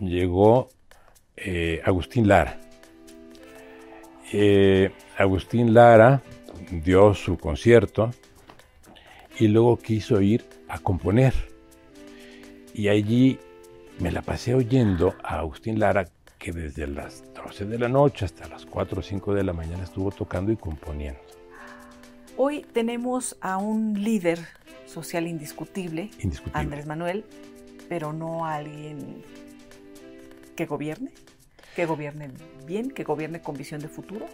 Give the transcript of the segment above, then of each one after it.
llegó eh, Agustín Lara. Eh, Agustín Lara dio su concierto y luego quiso ir a componer. Y allí me la pasé oyendo a Agustín Lara que desde las 12 de la noche hasta las 4 o 5 de la mañana estuvo tocando y componiendo. Hoy tenemos a un líder social indiscutible, Indiscutible. Andrés Manuel, pero no a alguien que gobierne, que gobierne bien, que gobierne con visión de futuro.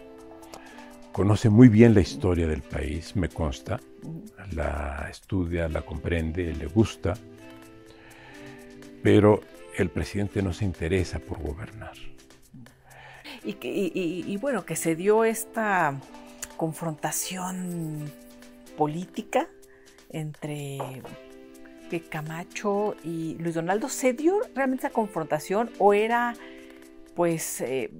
Conoce muy bien la historia del país, me consta. La estudia, la comprende, le gusta. Pero el presidente no se interesa por gobernar. Y, que- y- y- y bueno, que se dio esta confrontación política entre que Camacho y Luis Donaldo. ¿Se dio realmente esa confrontación o era pues eh,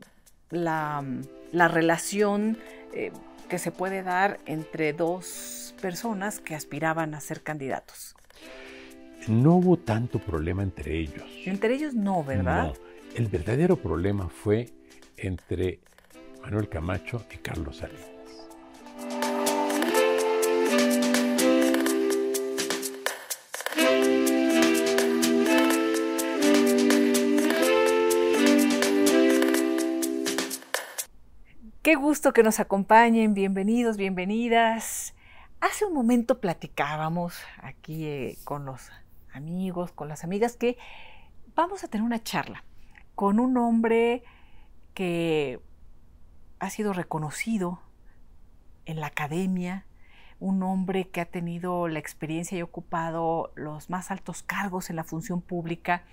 la, la relación eh, que se puede dar entre dos personas que aspiraban a ser candidatos? No hubo tanto problema entre ellos. Entre ellos no, ¿verdad? No. El verdadero problema fue entre Manuel Camacho y Carlos Salinas. Qué gusto que nos acompañen, bienvenidos, bienvenidas. Hace un momento platicábamos aquí eh, con los amigos, con las amigas, que vamos a tener una charla con un hombre que ha sido reconocido en la academia, un hombre que ha tenido la experiencia y ocupado los más altos cargos en la función pública,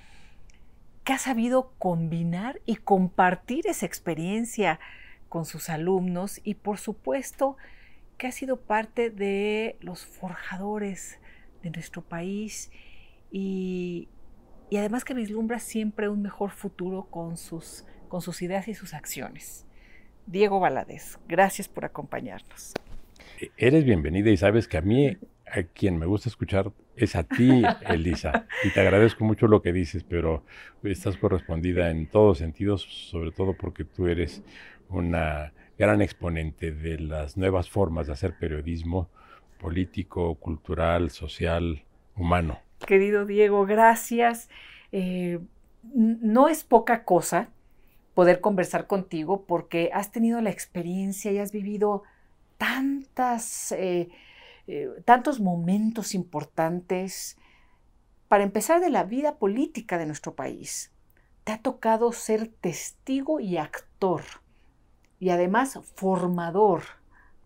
que ha sabido combinar y compartir esa experiencia con sus alumnos y por supuesto que ha sido parte de los forjadores de nuestro país y, y además que vislumbra siempre un mejor futuro con sus, con sus ideas y sus acciones. Diego Valadez, gracias por acompañarnos. E- Eres bienvenida y sabes que a mí, a quien me gusta escuchar, es a ti, Elisa. Y te agradezco mucho lo que dices, pero estás correspondida en todos sentidos, sobre todo porque tú eres una gran exponente de las nuevas formas de hacer periodismo político, cultural, social, humano. Querido Diego, gracias. Eh, no es poca cosa poder conversar contigo porque has tenido la experiencia y has vivido tantas, eh, eh, tantos momentos importantes. Para empezar, de la vida política de nuestro país. Te ha tocado ser testigo y actor y además formador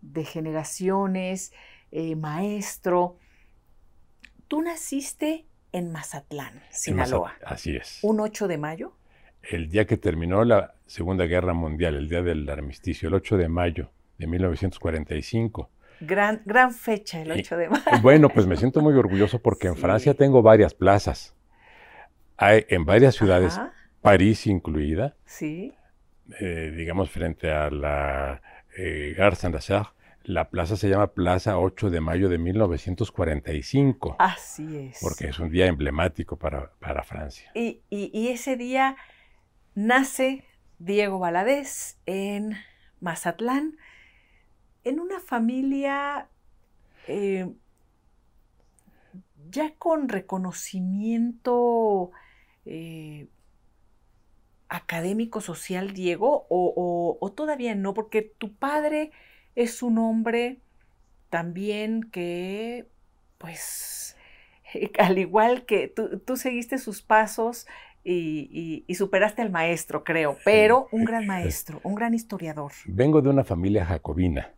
de generaciones, eh, maestro. Tú naciste en Mazatlán, En Sinaloa, Mazat- Así es. un 8 de mayo. El día que terminó la Segunda Guerra Mundial, el día del armisticio, el 8 de mayo de 1945. Gran, gran fecha, el Y- 8 de mayo. Bueno, pues me siento muy orgulloso porque en. Francia tengo varias plazas. Hay en varias ciudades, Ajá, París incluida, sí. Eh, digamos frente a la eh, Gare Saint-Lazare, la plaza se llama Plaza 8 de mayo de 1945, Así es. porque es un día emblemático para, para Francia. Y, y- y ese día nace Diego Valadez en Mazatlán, en una familia eh, ya con reconocimiento eh, académico social, Diego, o, o- o todavía no, porque tu padre es un hombre también que, pues, al igual que tú, tú seguiste sus pasos y, y- y superaste al maestro, creo, pero un gran maestro, un gran historiador. Vengo de una familia jacobina,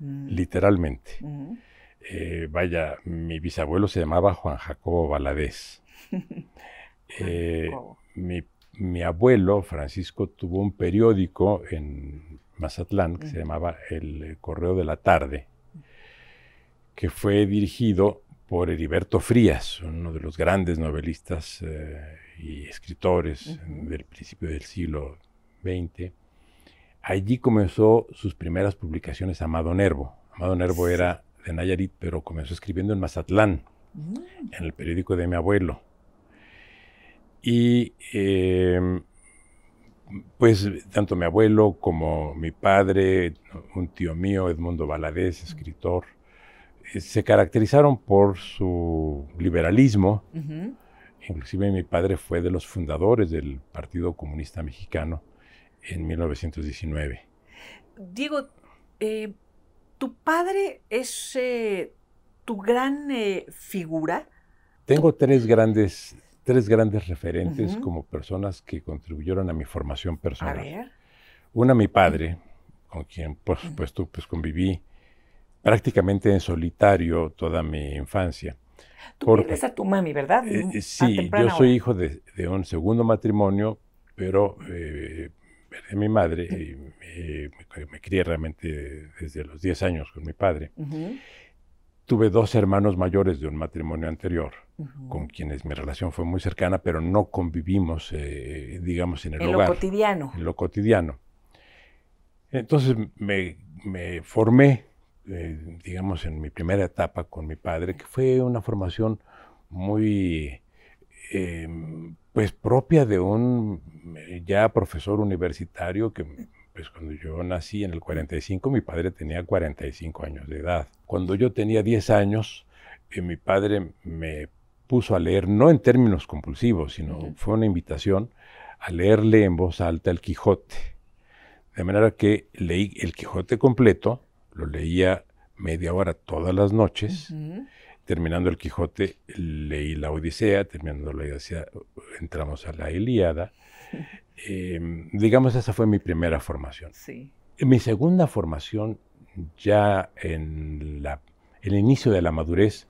Mm, literalmente. mm. Eh, vaya, mi bisabuelo se llamaba Juan Jacobo Valadez. Eh, mi, mi abuelo, Francisco, tuvo un periódico en Mazatlán que se llamaba El Correo de la Tarde, que fue dirigido por Heriberto Frías, uno de los grandes novelistas eh, y escritores del principio del siglo XX. Allí comenzó sus primeras publicaciones Amado Nervo. Amado Nervo Sí. era de Nayarit, pero comenzó escribiendo en Mazatlán Mm, en el periódico de mi abuelo. Y em, pues tanto mi abuelo como mi padre, un tío mío, Edmundo Valadez, escritor, eh, se caracterizaron por su liberalismo. Inclusive mi padre fue de los fundadores del Partido Comunista Mexicano en 1919. Diego, eh, ¿tu padre es eh, tu gran figura? Tengo tres grandes tres grandes referentes como personas que contribuyeron a mi formación personal. Una, mi padre, con quien, por supuesto, pues conviví prácticamente en solitario toda mi infancia. Tú porque, a tu mami, ¿verdad? Eh, sí, yo soy hijo de, un segundo matrimonio, pero eh, de mi madre y me, crié realmente desde los 10 años con mi padre. Tuve dos hermanos mayores de un matrimonio anterior, con quienes mi relación fue muy cercana, pero no convivimos, eh, digamos, en el hogar. En lo cotidiano. En lo cotidiano. Entonces me, formé, eh, digamos, en mi primera etapa con mi padre, que fue una formación muy, em, pues, propia de un ya profesor universitario que pues cuando yo nací en el 45, mi padre tenía 45 años de edad. Cuando yo tenía 10 años, eh, mi padre me puso a leer, no en términos compulsivos, sino fue una invitación a leerle en voz alta el Quijote. De manera que leí el Quijote completo, lo leía media hora todas las noches. Terminando el Quijote, leí la Odisea, terminando la Odisea, entramos a la Ilíada. Em, digamos, esa fue mi primera formación. Sí. Mi segunda formación, ya en la, el inicio de la madurez,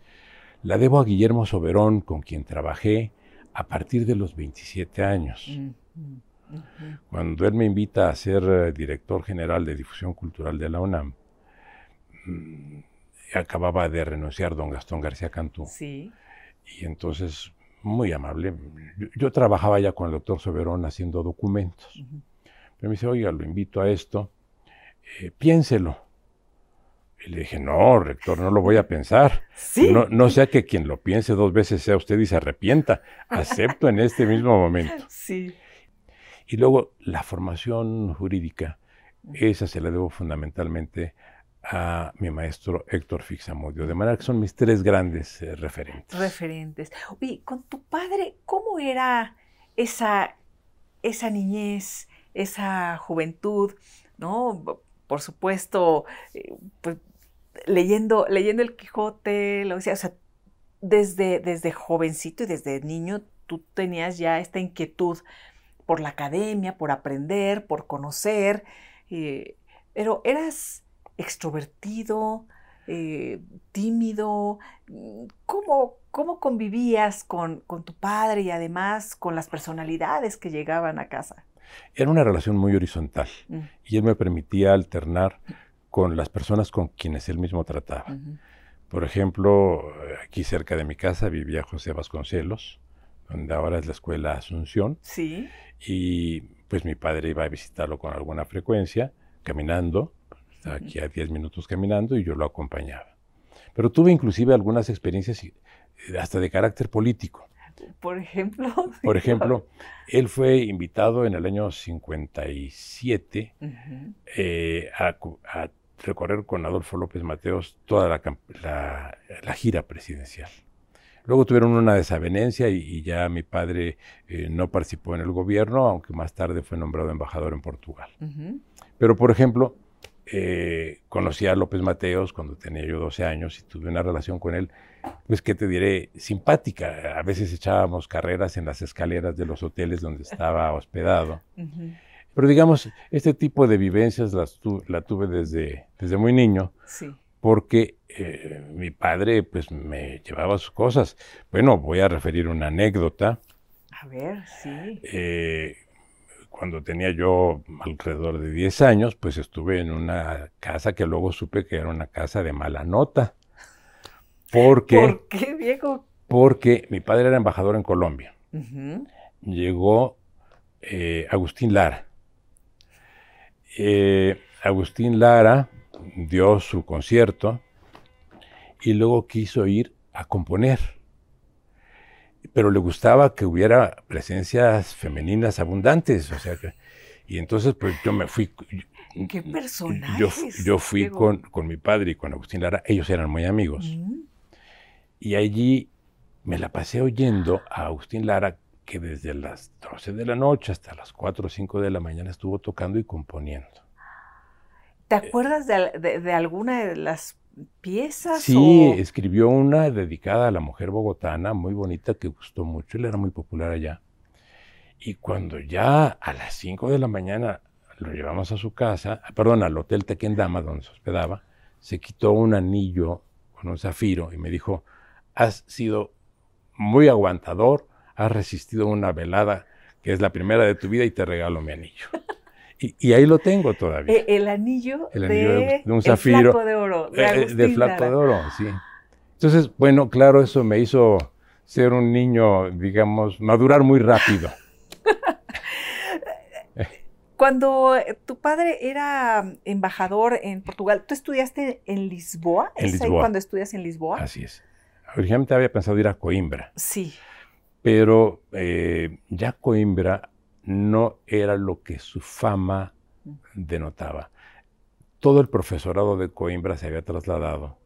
la debo a Guillermo Soberón, con quien trabajé a partir de los 27 años. Mm, Cuando él me invita a ser eh, director general de difusión cultural de la UNAM, mm, acababa de renunciar don Gastón García Cantú. Sí. Y entonces muy amable. Yo, trabajaba ya con el doctor Soberón haciendo documentos. Pero me dice, oiga, lo invito a esto, eh, piénselo. Y le dije, no, rector, no lo voy a pensar. No, no sea que quien lo piense dos veces sea usted y se arrepienta. Acepto en este mismo momento. Sí. Y luego la formación jurídica, esa se la debo fundamentalmente a mi maestro Héctor Fixamudio. De manera que son mis tres grandes eh, referentes. Referentes. Oye, con tu padre, ¿cómo era esa, esa niñez, esa juventud? ¿No? Por supuesto, eh, pues, leyendo, leyendo el Quijote, lo decía, o sea, desde, desde jovencito y desde niño tú tenías ya esta inquietud por la academia, por aprender, por conocer, eh, pero eras extrovertido, eh, tímido? ¿Cómo, cómo convivías con, tu padre y además con las personalidades que llegaban a casa? Era una relación muy horizontal mm. y él me permitía alternar con las personas con quienes él mismo trataba. Por ejemplo, aquí cerca de mi casa vivía José Vasconcelos, donde ahora es la escuela Asunción. Sí. Y pues mi padre iba a visitarlo con alguna frecuencia, caminando, aquí a 10 minutos caminando y yo lo acompañaba. Pero tuve inclusive algunas experiencias eh, hasta de carácter político. Por ejemplo. Por ejemplo, él fue invitado en el año 57 eh, a, recorrer con Adolfo López Mateos toda la, gira presidencial. Luego tuvieron una desavenencia y, ya mi padre eh, no participó en el gobierno, aunque más tarde fue nombrado embajador en Portugal. Pero, por ejemplo, eh, conocí a López Mateos cuando tenía yo 12 años y tuve una relación con él, pues que te diré, simpática. A veces echábamos carreras en las escaleras de los hoteles donde estaba hospedado. Pero digamos, este tipo de vivencias las la tuve desde, desde muy niño. Porque eh, mi padre pues me llevaba sus cosas. Bueno, voy a referir una anécdota. A ver, sí. Eh, cuando tenía yo alrededor de 10 años, pues estuve en una casa que luego supe que era una casa de mala nota. Porque, ¿Por qué, viejo? Porque mi padre era embajador en Colombia. Llegó eh, Agustín Lara. Eh, Agustín Lara dio su concierto y luego quiso ir a componer. Pero le gustaba que hubiera presencias femeninas abundantes, o sea que, y entonces pues yo me fui. ¿Qué personajes? Yo, yo fui con, con, mi padre y con Agustín Lara, ellos eran muy amigos. Y allí me la pasé oyendo a Agustín Lara, que desde las 12 de la noche hasta las 4 o 5 de la mañana estuvo tocando y componiendo. ¿Te acuerdas de, alguna de las piezas? Sí, escribió una dedicada a la mujer bogotana, muy bonita, que gustó mucho, él era muy popular allá. Y cuando ya a las 5 de la mañana lo llevamos a su casa, perdón, al hotel Tequendama, donde se hospedaba, se quitó un anillo con un zafiro y me dijo, has sido muy aguantador, has resistido una velada que es la primera de tu vida y te regalo mi anillo. Y, ahí lo tengo todavía. Eh, el, anillo, de, un zafiro. El flaco de oro. De, eh, de flaco de oro, sí. Entonces, bueno, claro, eso me hizo ser un niño, digamos, madurar muy rápido. Cuando eh, tu padre era embajador en Portugal, ¿tú estudiaste en Lisboa? En ¿Es Ahí cuando estudias en Lisboa? Así es. Originalmente había pensado ir a Coimbra. Sí. Pero ya Coimbra no era lo que su fama denotaba. Todo el profesorado de Coimbra se había trasladado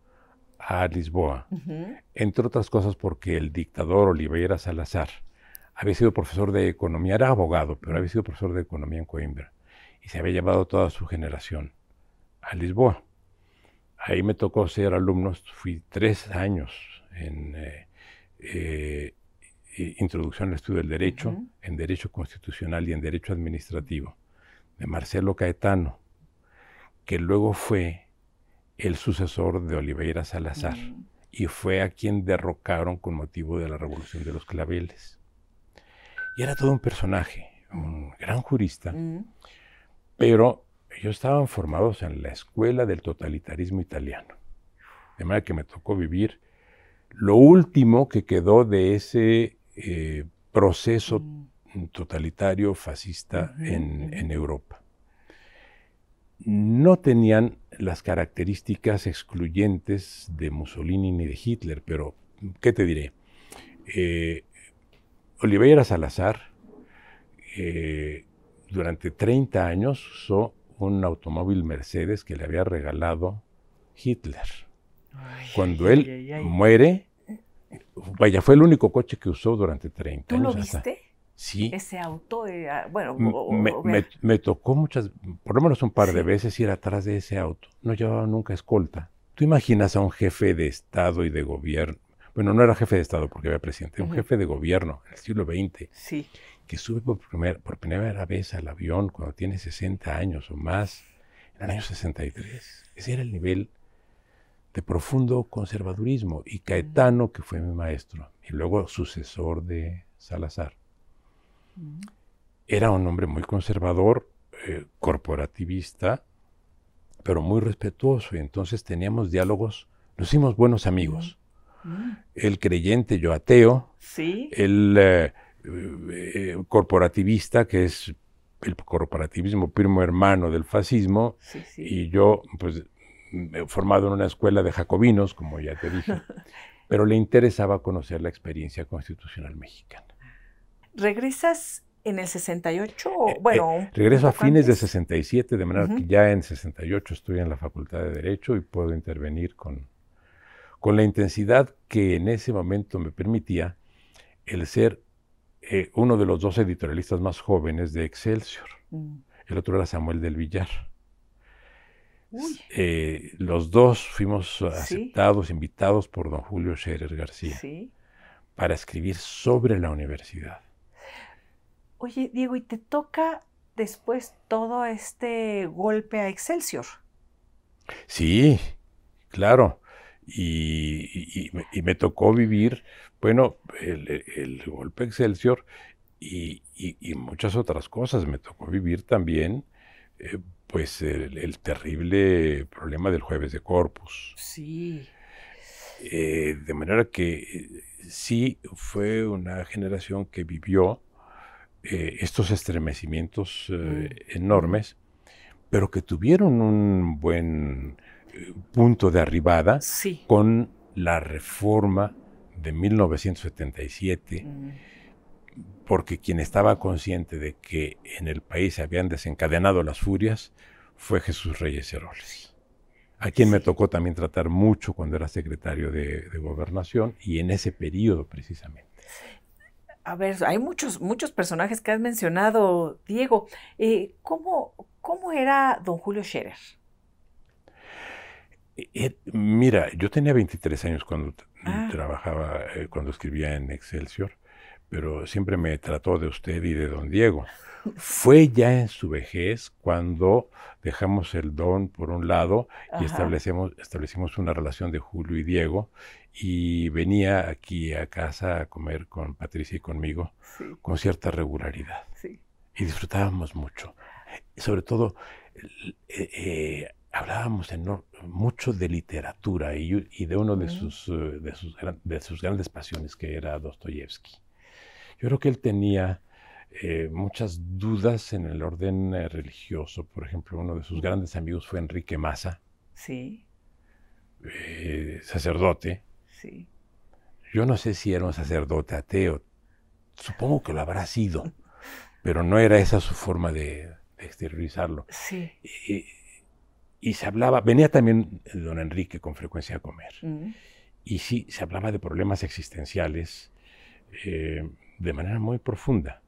a Lisboa, entre otras cosas porque el dictador Oliveira Salazar había sido profesor de economía, era abogado, pero había sido profesor de economía en Coimbra y se había llevado toda su generación a Lisboa. Ahí me tocó ser alumno, fui tres años en eh, eh, Introducción al Estudio del Derecho, en Derecho Constitucional y en Derecho Administrativo, de Marcelo Caetano, que luego fue el sucesor de Oliveira Salazar y fue a quien derrocaron con motivo de la Revolución de los Claveles. Y era todo un personaje, un gran jurista, pero ellos estaban formados en la escuela del totalitarismo italiano. De manera que me tocó vivir lo último que quedó de ese eh, proceso mm. totalitario fascista en, Europa. No tenían las características excluyentes de Mussolini ni de Hitler, pero ¿qué te diré? Eh, Oliveira Salazar eh, durante 30 años usó un automóvil Mercedes que le había regalado Hitler. Cuando él muere, Vaya, fue el único coche que usó durante 30 años. ¿Tú lo viste? Sí. Ese auto, bueno, me, tocó muchas, por lo menos un par de veces ir atrás de ese auto. No llevaba nunca escolta. ¿Tú imaginas a un jefe de Estado y de gobierno? Bueno, no era jefe de Estado porque había presidente, un jefe de gobierno en el siglo XX. Sí. Que sube por, por primera vez al avión cuando tiene 60 años o más, en el año 63. Ese era el nivel de profundo conservadurismo, y Caetano, que fue mi maestro, y luego sucesor de Salazar, era un hombre muy conservador, eh, corporativista, pero muy respetuoso, y entonces teníamos diálogos, nos hicimos buenos amigos. El creyente, yo ateo, ¿Sí? el eh, eh, corporativista, que es el corporativismo primo hermano del fascismo, y yo, pues formado en una escuela de jacobinos, como ya te dije, pero le interesaba conocer la experiencia constitucional mexicana. ¿Regresas en el 68? Eh, bueno, eh, regreso a fines de 67, de manera que ya en 68 estoy en la Facultad de Derecho y puedo intervenir con, con la intensidad que en ese momento me permitía el ser eh, uno de los dos editorialistas más jóvenes de Excelsior. Mm. El otro era Samuel del Villar. Eh, los dos fuimos aceptados, invitados por don Julio Scherer García para escribir sobre la universidad. Oye, Diego, ¿y te toca después todo este golpe a Excelsior? Sí, claro. Y, me tocó vivir, bueno, el, golpe a Excelsior y, muchas otras cosas. Me tocó vivir también eh, pues el, terrible problema del jueves de Corpus. Sí. Eh, de manera que eh, sí fue una generación que vivió eh, estos estremecimientos mm. enormes, pero que tuvieron un buen punto de arribada con la reforma de 1977, porque quien estaba consciente de que en el país se habían desencadenado las furias fue Jesús Reyes Heroles, a quien me tocó también tratar mucho cuando era secretario de, gobernación y en ese periodo precisamente. A ver, hay muchos, muchos personajes que has mencionado, Diego. Eh, ¿cómo, ¿Cómo era don Julio Scherer? Eh, eh, mira, yo tenía 23 años cuando ah. trabajaba, cuando escribía en Excelsior pero siempre me trató de usted y de don Diego. Fue ya en su vejez cuando dejamos el don por un lado y establecemos, establecimos una relación de Julio y Diego y venía aquí a casa a comer con Patricia y conmigo con cierta regularidad. Y disfrutábamos mucho. Sobre todo, eh, eh, hablábamos mucho de literatura y, de uno de, sus, eh, de, sus, de sus grandes pasiones que era Dostoyevsky. Yo creo que él tenía eh, muchas dudas en el orden eh, religioso. Por ejemplo, uno de sus grandes amigos fue Enrique Massa. Sí. Eh, sacerdote. Sí. Yo no sé si era un sacerdote ateo. Supongo que lo habrá sido, pero no era esa su forma de, exteriorizarlo. Sí. Y, se hablaba, venía también don Enrique con frecuencia a comer. Mm. Y sí, se hablaba de problemas existenciales de manera muy profunda.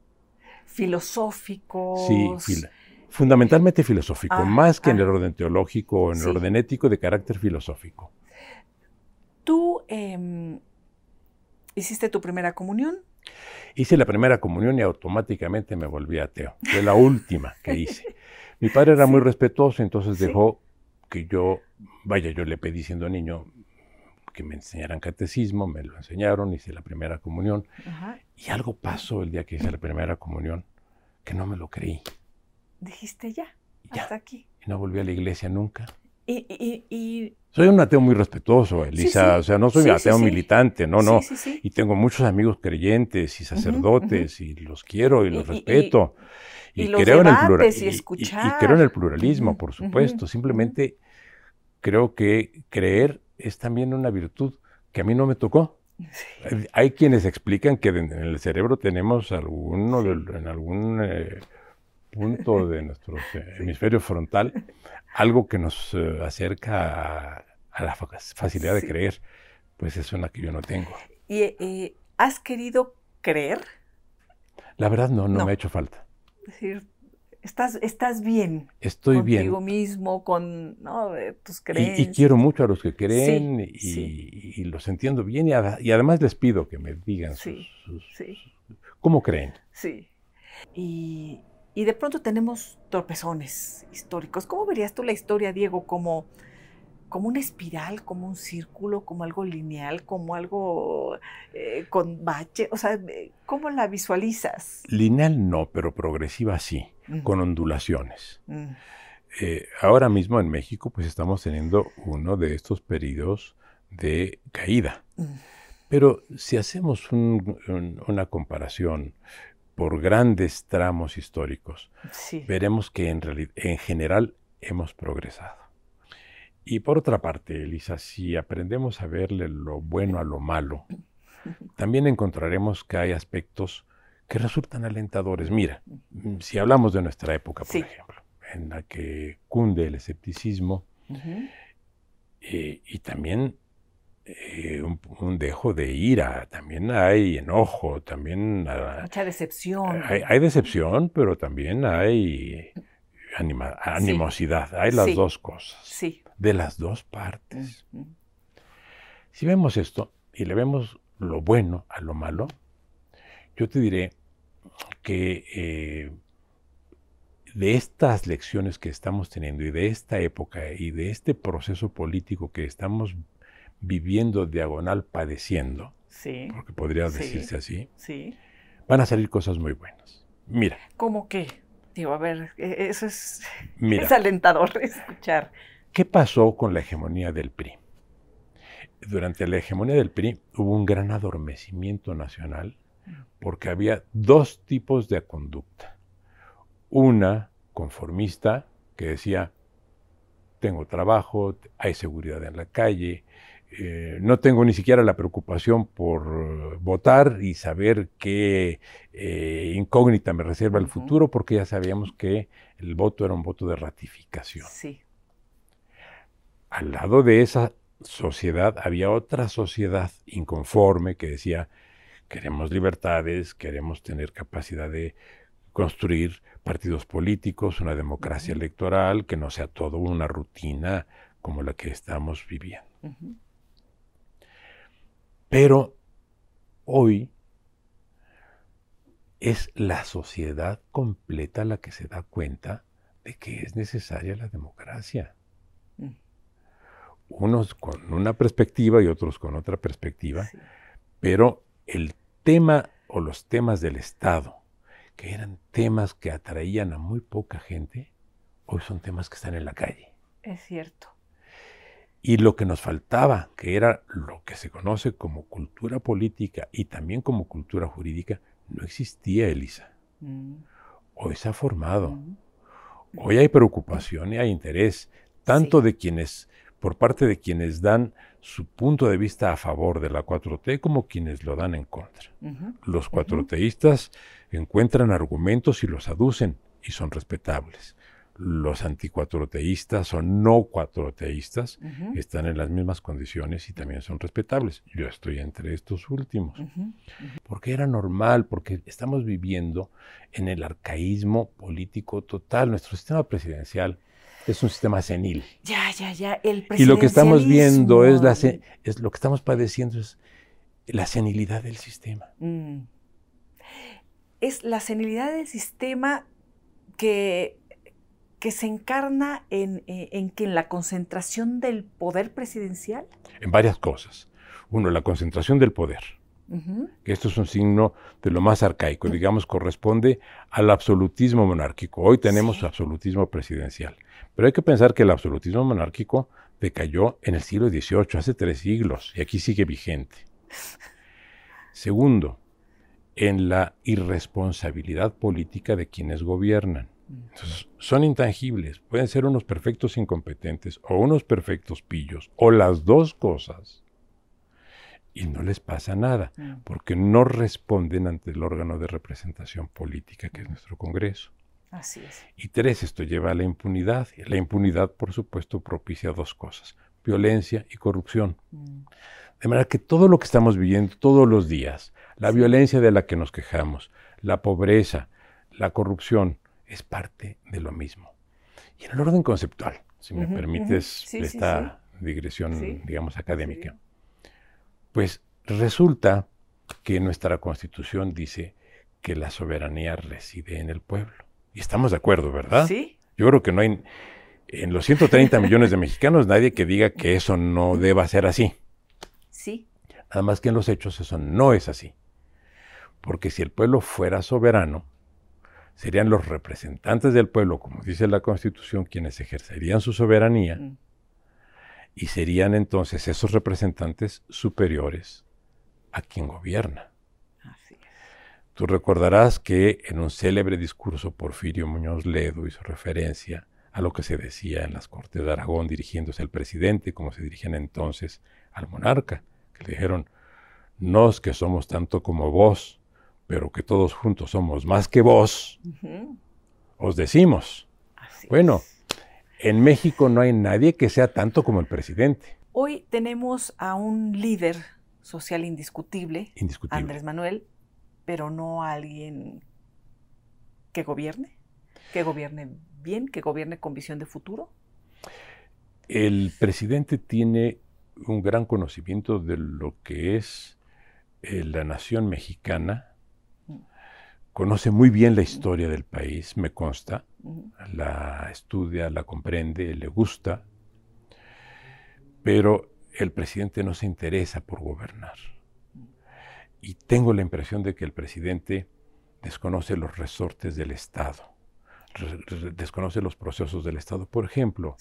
Filosóficos. Sí, fundamentalmente filosófico, ah, más que en ah. el orden teológico o en el orden ético de carácter filosófico. ¿Tú em, hiciste tu primera comunión? Hice la primera comunión y automáticamente me volví ateo. Fue la última que hice. Mi padre era muy respetuoso, entonces dejó que yo, vaya, yo le pedí siendo niño, que me enseñaran catecismo, me lo enseñaron, hice la primera comunión. Y algo pasó el día que hice la primera comunión que no me lo creí. Dijiste ya, hasta aquí. Y no volví a la iglesia nunca. Y, Soy un ateo muy respetuoso, Elisa. O sea, no soy ateo militante, no, no. Y tengo muchos amigos creyentes y sacerdotes y los quiero y los respeto. Y, creo en el pluralismo. Y, creo en el pluralismo, por supuesto. Simplemente creo que creer es también una virtud que a mí no me tocó. Hay quienes explican que en el cerebro tenemos alguno, en algún eh, punto de nuestro eh, hemisferio frontal algo que nos eh, acerca a, la facilidad de creer. Pues es una que yo no tengo. ¿Y has querido creer? La verdad no, no, me ha hecho falta. Es decir, estás, estás bien. Estoy contigo bien. mismo, con tus creencias. Y, quiero mucho a los que creen y, los entiendo bien y, además les pido que me digan sus, cómo creen. Sí. Y, y de pronto tenemos tropezones históricos. ¿Cómo verías tú la historia, Diego, como como una espiral, como un círculo, como algo lineal, como algo eh, con bache? O sea, ¿cómo la visualizas? Lineal no, pero progresiva sí, con ondulaciones. Mm. Eh, ahora mismo en México pues estamos teniendo uno de estos periodos de caída. Mm. Pero si hacemos una comparación por grandes tramos históricos, veremos que en, en general hemos progresado. Y por otra parte, Elisa, si aprendemos a verle lo bueno a lo malo, también encontraremos que hay aspectos que resultan alentadores. Mira, si hablamos de nuestra época, por ejemplo, en la que cunde el escepticismo eh, y también eh, un, dejo de ira, también hay enojo, también... Mucha decepción. Hay, decepción, pero también hay animosidad, hay las dos cosas. Sí de las dos partes. Si vemos esto y le vemos lo bueno a lo malo, yo te diré que eh, de estas lecciones que estamos teniendo y de esta época y de este proceso político que estamos viviendo diagonal padeciendo, porque podría decirse así, van a salir cosas muy buenas. Mira. ¿Cómo qué? Digo, a ver, e-, eso es, es alentador escuchar. ¿Qué pasó con la hegemonía del PRI? Durante la hegemonía del PRI hubo un gran adormecimiento nacional porque había dos tipos de conducta. Una conformista que decía, tengo trabajo, hay seguridad en la calle, eh, no tengo ni siquiera la preocupación por votar y saber qué eh, incógnita me reserva el futuro, porque ya sabíamos que el voto era un voto de ratificación. Sí. Al lado de esa sociedad había otra sociedad inconforme que decía, queremos libertades, queremos tener capacidad de construir partidos políticos, una democracia electoral, que no sea todo una rutina como la que estamos viviendo. Pero hoy es la sociedad completa la que se da cuenta de que es necesaria la democracia. Mm. Unos con una perspectiva y otros con otra perspectiva, pero el tema o los temas del Estado, que eran temas que atraían a muy poca gente, hoy son temas que están en la calle. Es cierto. Y lo que nos faltaba, que era lo que se conoce como cultura política y también como cultura jurídica, no existía, Elisa. Mm. Hoy se ha formado. Mm. Hoy hay preocupación y hay interés, tanto de quienes, por parte de quienes dan su punto de vista a favor de la 4T como quienes lo dan en contra. Los cuatroteístas encuentran argumentos y los aducen y son respetables los anticuatroteístas o no cuatroteístas están en las mismas condiciones y también son respetables. Yo estoy entre estos últimos. Porque era normal, porque estamos viviendo en el arcaísmo político total. Nuestro sistema presidencial es un sistema senil. Ya, ya, ya. El y lo que estamos viendo es, la, es lo que estamos padeciendo es la senilidad del sistema. Mm. Es la senilidad del sistema que que se encarna en, eh, en, que en la concentración del poder presidencial? En varias cosas. Uno, la concentración del poder. Esto es un signo de lo más arcaico, digamos, corresponde al absolutismo monárquico. Hoy tenemos absolutismo presidencial. Pero hay que pensar que el absolutismo monárquico decayó en el siglo XVIII, hace tres siglos, y aquí sigue vigente. Segundo, en la irresponsabilidad política de quienes gobiernan son intangibles, pueden ser unos perfectos incompetentes o unos perfectos pillos, o las dos cosas, y no les pasa nada, mm. porque no responden ante el órgano de representación política que es nuestro Congreso. Así es. Y tres, esto lleva a la impunidad. La impunidad, por supuesto, propicia dos cosas, violencia y corrupción. Mm. De manera que todo lo que estamos viviendo todos los días, la violencia de la que nos quejamos, la pobreza, la corrupción, es parte de lo mismo. Y en el orden conceptual, si me permites esta digresión, digamos, académica, pues resulta que nuestra constitución dice que la soberanía reside en el pueblo. Y estamos de acuerdo, ¿verdad? Sí. Yo creo que no hay en los 130 millones de mexicanos nadie que diga que eso no deba ser así. Sí. Nada más que en los hechos eso no es así. Porque si el pueblo fuera soberano, serían los representantes del pueblo, como dice la Constitución, quienes ejercerían su soberanía, mm. y serían entonces esos representantes superiores a quien gobierna. Tú recordarás que en un célebre discurso Porfirio Muñoz Ledo hizo referencia a lo que se decía en las Cortes de Aragón dirigiéndose al presidente, como se dirigían entonces al monarca, que le dijeron, nos que somos tanto como vos, pero que todos juntos somos más que vos, os decimos. bueno, en México no hay nadie que sea tanto como el presidente. Hoy tenemos a un líder social indiscutible, indiscutible. Andrés Manuel, pero no a alguien que gobierne, que gobierne bien, que gobierne con visión de futuro. El presidente tiene un gran conocimiento de lo que es eh, la nación mexicana, conoce muy bien la historia del país, me consta, la estudia, la comprende, le gusta, pero el presidente no se interesa por gobernar. Y tengo la impresión de que el presidente desconoce los resortes del Estado, desconoce los procesos del Estado. Por ejemplo,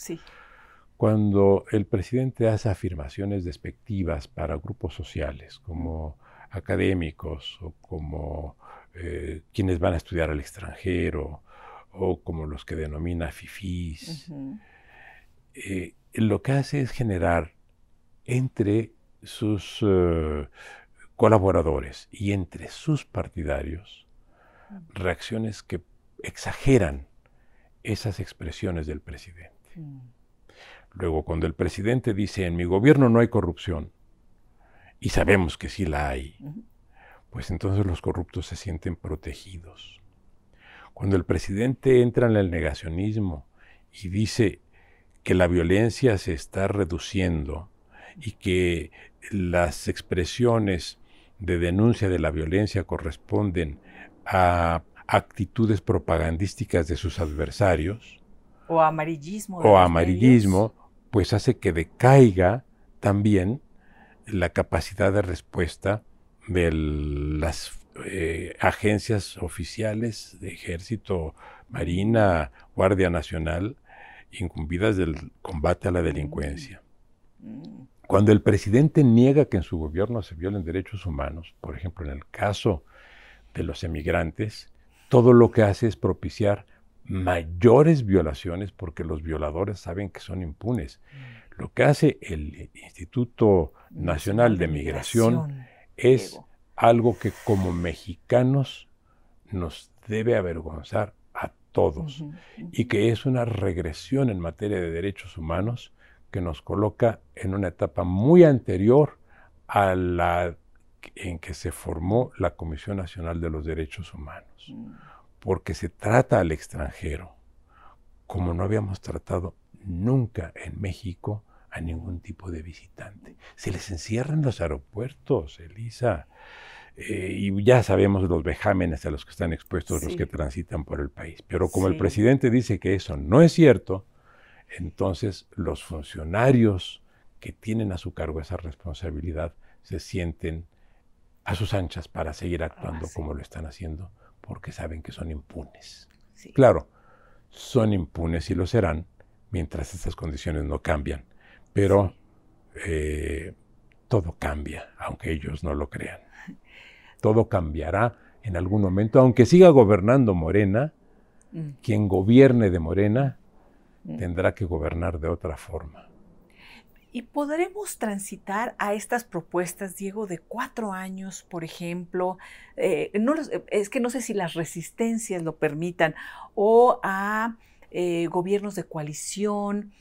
cuando el presidente hace afirmaciones despectivas para grupos sociales, como académicos o como eh, quienes van a estudiar al extranjero o como los que denomina FIFIs. Eh, lo que hace es generar entre sus eh, colaboradores y entre sus partidarios reacciones que exageran esas expresiones del presidente. Luego, cuando el presidente dice, en mi gobierno no hay corrupción, y sabemos que sí la hay, pues entonces los corruptos se sienten protegidos. Cuando el presidente entra en el negacionismo y dice que la violencia se está reduciendo y que las expresiones de denuncia de la violencia corresponden a actitudes propagandísticas de sus adversarios. O amarillismo. O amarillismo, pues hace que decaiga también la capacidad de respuesta de las eh, agencias oficiales de ejército, marina, guardia nacional, incumbidas del combate a la delincuencia. Mm. Cuando el presidente niega que en su gobierno se violen derechos humanos, por ejemplo, en el caso de los emigrantes, todo lo que hace es propiciar mayores violaciones porque los violadores saben que son impunes. Mm. Lo que hace el Instituto Nacional de Migración es algo que como mexicanos nos debe avergonzar a todos y que es una regresión en materia de derechos humanos que nos coloca en una etapa muy anterior a la en que se formó la Comisión Nacional de los Derechos Humanos, mm. porque se trata al extranjero como no habíamos tratado nunca en México a ningún tipo de visitante. Se les encierra en los aeropuertos, Elisa. Eh, y ya sabemos los vejámenes a los que están expuestos los que transitan por el país. Pero como el presidente dice que eso no es cierto, entonces los funcionarios que tienen a su cargo esa responsabilidad se sienten a sus anchas para seguir actuando ah, como lo están haciendo, porque saben que son impunes. Claro, son impunes y lo serán mientras estas condiciones no cambian, pero eh, todo cambia, aunque ellos no lo crean. Todo cambiará en algún momento, aunque siga gobernando Morena, mm. quien gobierne de Morena. Tendrá que gobernar de otra forma. ¿Y podremos transitar a estas propuestas, Diego, de cuatro años, por ejemplo? Eh, no es que no sé si las resistencias lo permitan, o a eh, gobiernos de coalición.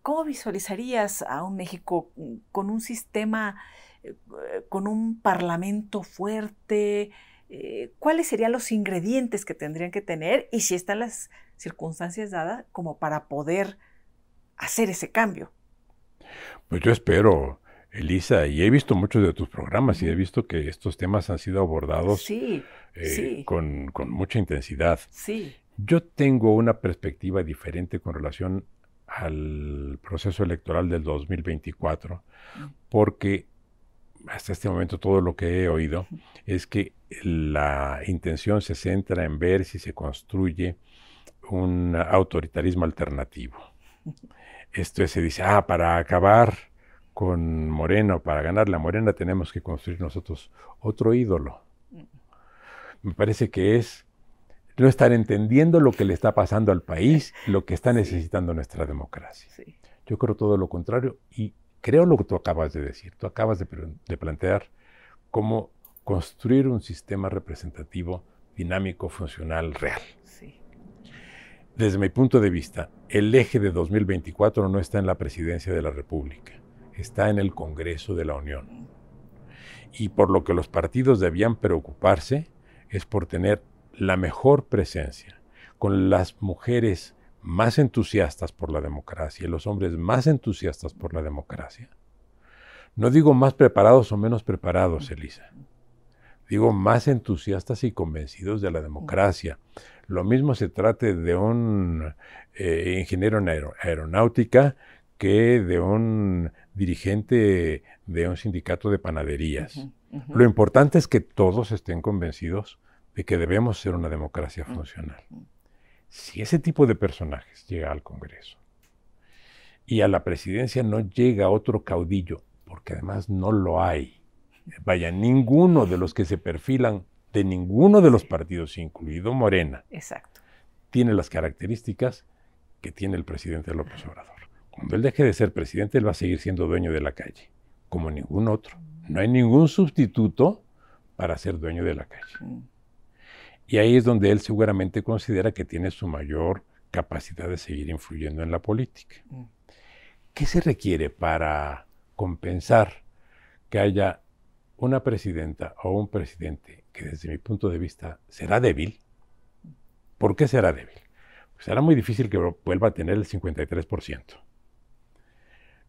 ¿Cómo visualizarías a un México con un sistema, eh, con un parlamento fuerte? ¿Cuáles serían los ingredientes que tendrían que tener y si están las circunstancias dadas como para poder hacer ese cambio? Pues yo espero, Elisa, y he visto muchos de tus programas y he visto que estos temas han sido abordados eh, Con, mucha intensidad. Sí. Yo tengo una perspectiva diferente con relación al proceso electoral del 2024, mm. porque hasta este momento todo lo que he oído es que la intención se centra en ver si se construye un autoritarismo alternativo. Esto se dice, ah, para acabar con Moreno, para ganar la Morena tenemos que construir nosotros otro ídolo. Me parece que es no estar entendiendo lo que le está pasando al país, lo que está necesitando nuestra democracia. Yo creo todo lo contrario y creo lo que tú acabas de decir. Tú acabas de, de plantear cómo construir un sistema representativo, dinámico, funcional, real. Desde mi punto de vista, el eje de 2024 no está en la presidencia de la República, está en el Congreso de la Unión. Y por lo que los partidos debían preocuparse es por tener la mejor presencia, con las mujeres más entusiastas por la democracia y los hombres más entusiastas por la democracia. No digo más preparados o menos preparados, Elisa. Digo más entusiastas y convencidos de la democracia, lo mismo se trate de un eh, ingeniero en aeronáutica que de un dirigente de un sindicato de panaderías. Lo importante es que todos estén convencidos de que debemos ser una democracia funcional. Si ese tipo de personajes llega al Congreso y a la presidencia no llega otro caudillo, porque además no lo hay, vaya, ninguno de los que se perfilan de ninguno de los partidos, incluido Morena, Exacto. tiene las características que tiene el presidente López Obrador. Cuando él deje de ser presidente, él va a seguir siendo dueño de la calle, como ningún otro. No hay ningún sustituto para ser dueño de la calle. Mm. Y ahí es donde él seguramente considera que tiene su mayor capacidad de seguir influyendo en la política. Mm. ¿Qué se requiere para compensar que haya una presidenta o un presidente que desde mi punto de vista será débil? ¿Por qué será débil? Pues será muy difícil que vuelva a tener el 53%.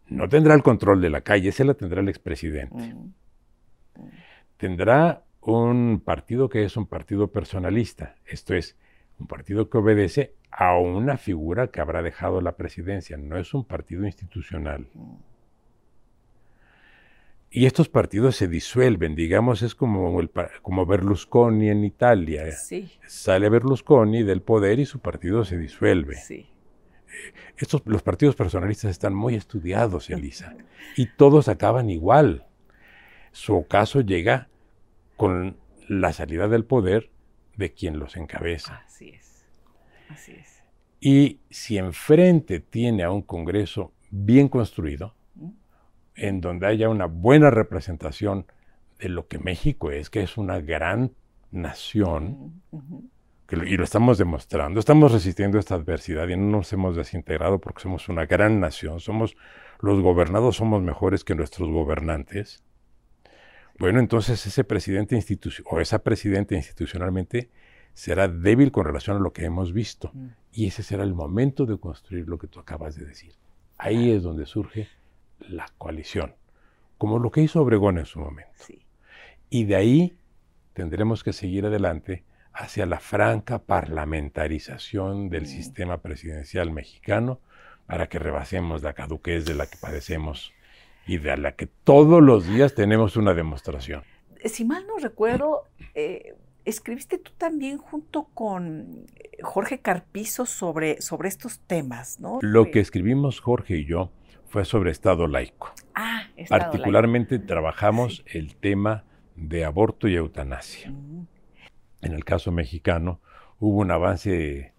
No tendrá el control de la calle, ese la tendrá el expresidente. Mm. Tendrá un partido que es un partido personalista, esto es, un partido que obedece a una figura que habrá dejado la presidencia, no es un partido institucional. Y estos partidos se disuelven, digamos, es como, el, como Berlusconi en Italia. Sí. Sale Berlusconi del poder y su partido se disuelve. Sí. Estos, los partidos personalistas están muy estudiados, Elisa, y todos acaban igual. Su ocaso llega con la salida del poder de quien los encabeza. Así es. Así es. Y si enfrente tiene a un Congreso bien construido. En donde haya una buena representación de lo que México es, que es una gran nación, Ujú. que lo- y lo estamos demostrando, estamos resistiendo esta adversidad y no nos hemos desintegrado porque somos una gran nación, somos los gobernados somos mejores que nuestros gobernantes. Bueno, entonces ese presidente o esa presidenta institucionalmente será débil con relación a lo que hemos visto. Mm. Y ese será el momento de construir lo que tú acabas de decir. Ahí es donde surge la coalición, como lo que hizo Obregón en su momento. Sí. Y de ahí tendremos que seguir adelante hacia la franca parlamentarización del Mm. sistema presidencial mexicano para que rebasemos la caduquez de la que padecemos y de la que todos los días tenemos una demostración. Si mal no recuerdo, eh, escribiste tú también junto con Jorge Carpizo sobre, sobre estos temas, ¿no? Lo Eh, que escribimos Jorge y yo fue sobre Estado laico. Ah, Estado laico. Particularmente trabajamos el tema de aborto y eutanasia. Mm, En el caso mexicano hubo un avance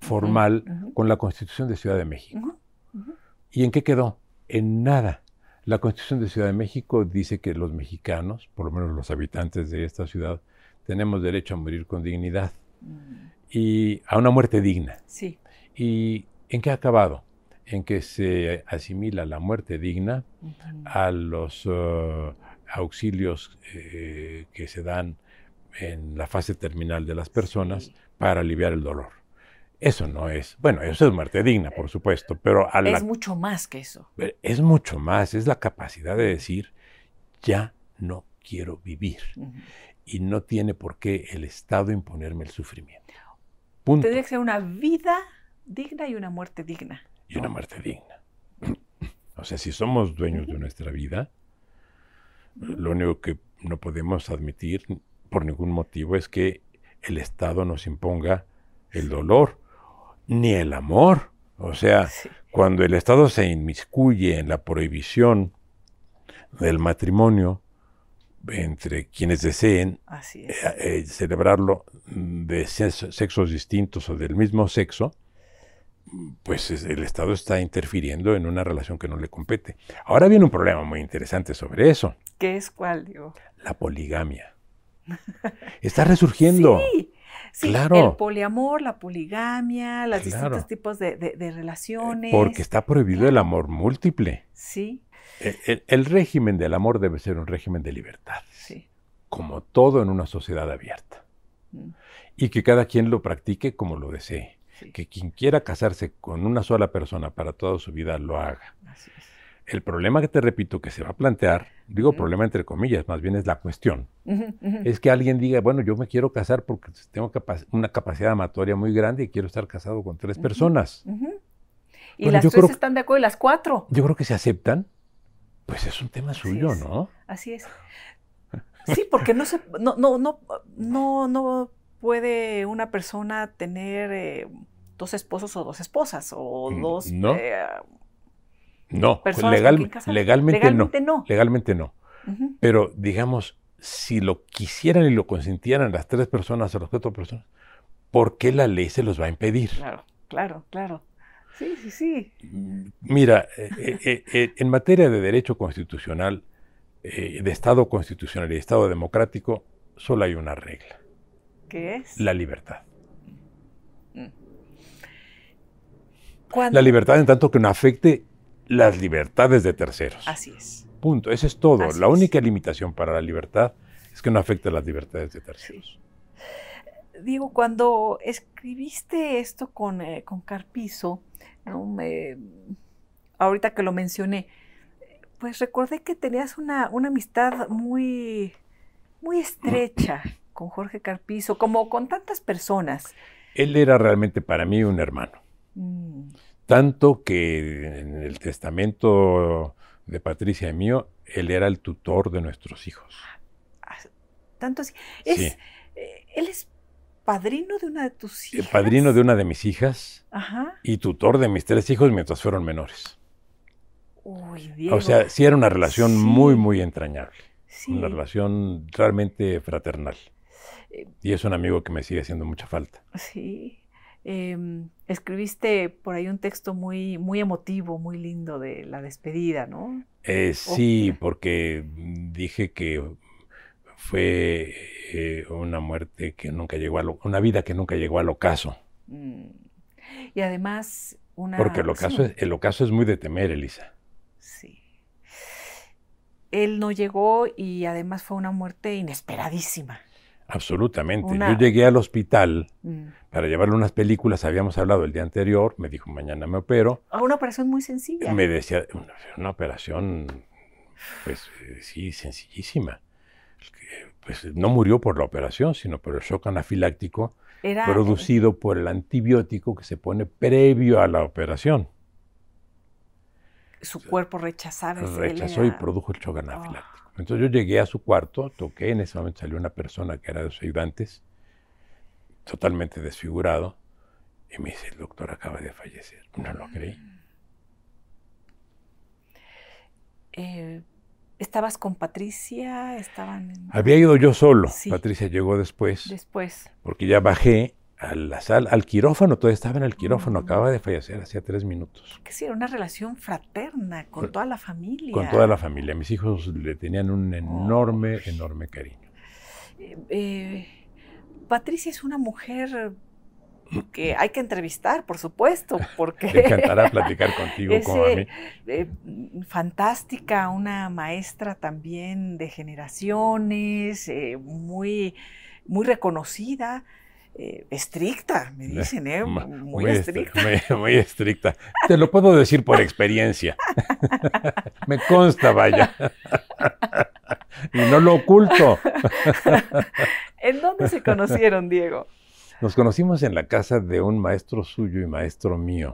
formal con la Constitución de Ciudad de México. ¿Y en qué quedó? En nada. La Constitución de Ciudad de México dice que los mexicanos, por lo menos los habitantes de esta ciudad, tenemos derecho a morir con dignidad Mm, y a una muerte digna. Sí. ¿Y en qué ha acabado? En que se asimila la muerte digna a los eh, auxilios eh, que se dan en la fase terminal de las personas Sí. para aliviar el dolor. Eso no es, bueno, eso es muerte digna, por supuesto, pero a la- Es mucho más que eso. es mucho más, es la capacidad de decir, ya no quiero vivir y no tiene por qué el Estado imponerme el sufrimiento. Punto. Tendría que ser una vida digna y una muerte digna. Y una muerte digna. O sea, si somos dueños de nuestra vida, lo único que no podemos admitir por ningún motivo es que el Estado nos imponga el dolor, ni el amor. O sea, Sí. cuando el Estado se inmiscuye en la prohibición del matrimonio entre quienes deseen Así eh, eh, celebrarlo de sexos distintos o del mismo sexo, pues es- el Estado está interfiriendo en una relación que no le compete. Ahora viene un problema muy interesante sobre eso, ¿Qué es cuál, digo? la poligamia. Está resurgiendo. Sí, sí, Claro. el poliamor, la poligamia, los Claro. distintos tipos de, de- de relaciones. Porque está prohibido el amor múltiple. Sí, El, el- el régimen del amor debe ser un régimen de libertad, sí. como todo en una sociedad abierta. Mm, Y que cada quien lo practique como lo desee. Sí, Que quien quiera casarse con una sola persona para toda su vida lo haga. así es. El problema que te repito que se va a plantear, digo problema entre comillas, más bien es la cuestión, es que alguien diga, bueno, yo me quiero casar porque tengo capa- una capacidad amatoria muy grande y quiero estar casado con tres personas. Y Bueno, las tres creo- están de acuerdo y las cuatro. Yo creo que se aceptan, pues es un tema Así suyo, es. ¿no? Así es. Sí, porque no se, no, no, no, no, no puede una persona tener eh, dos esposos o dos esposas o Mm, dos no. eh, No, personas legal- legalmente, Legalmente no. no. Legalmente no. Pero digamos, si lo quisieran y lo consintieran las tres personas o las cuatro personas, ¿por qué la ley se los va a impedir? Claro, claro, claro. Sí, sí, sí. Mira, eh, eh, en materia de derecho constitucional, de Estado constitucional y de Estado democrático, solo hay una regla. ¿Qué es? La libertad. La libertad en tanto que no afecte las libertades de terceros. Así es. Punto. Eso es todo. la única limitación para la libertad es que no afecte las libertades de terceros. Diego, cuando escribiste esto con, eh, con Carpizo, ahorita que lo mencioné, pues recordé que tenías una, amistad muy, muy estrecha con Jorge Carpizo, como con tantas personas. Él era realmente para mí un hermano. Mm. Tanto que en el testamento de Patricia y mío, él era el tutor de nuestros hijos. Ah, tanto así. Es, eh, él es padrino de una de tus hijas. padrino de una de mis hijas y tutor de mis tres hijos mientras fueron menores. Uy, Diego. O sea, sí era una relación muy, muy entrañable. Una relación realmente fraternal. Eh, y es un amigo que me sigue haciendo mucha falta. Sí. Em, escribiste por ahí un texto muy, muy emotivo, muy lindo de la despedida, ¿no? Eh, sí, porque dije que fue eh, una muerte que nunca llegó a lo, una vida que nunca llegó al ocaso. Mm. Y además una... Porque el ocaso, es, el ocaso es muy de temer, Elisa. Sí. Él no llegó y además fue una muerte inesperadísima. Absolutamente. Yo llegué al hospital mm. Para llevarle unas películas, habíamos hablado el día anterior, me dijo, mañana me opero. Ah, una operación muy sencilla. Me decía, una, operación, pues eh, sí, sencillísima. Pues no murió por la operación, sino por el shock anafiláctico producido por el antibiótico que se pone previo a la operación. Su cuerpo rechazaba. Rechazó y produjo el shock anafiláctico. Entonces yo llegué a su cuarto, toqué, en ese momento salió una persona que era de sus ayudantes, totalmente desfigurado, y me dice, el doctor acaba de fallecer. No lo creí. Eh, ¿Estabas con Patricia? ¿Estaban Había ido yo solo. Patricia llegó después. Después. Porque ya bajé a la sala, al quirófano, todavía estaba en el quirófano, mm. acaba de fallecer hacía tres minutos. Que sí, era una relación fraterna con, toda la familia. Con toda la familia. Mis hijos le tenían un enorme, enorme cariño. Eh, eh, Patricia es una mujer que hay que entrevistar, por supuesto, porque... Me encantará platicar contigo como a mí. Eh, fantástica, una maestra también de generaciones, muy, muy reconocida. Eh, estricta, me dicen, ¿eh? Muy, estricta. Muy, estricta. Te lo puedo decir por experiencia. me consta, vaya. y no lo oculto. ¿En dónde se conocieron, Diego? Nos conocimos en la casa de un maestro suyo y maestro mío,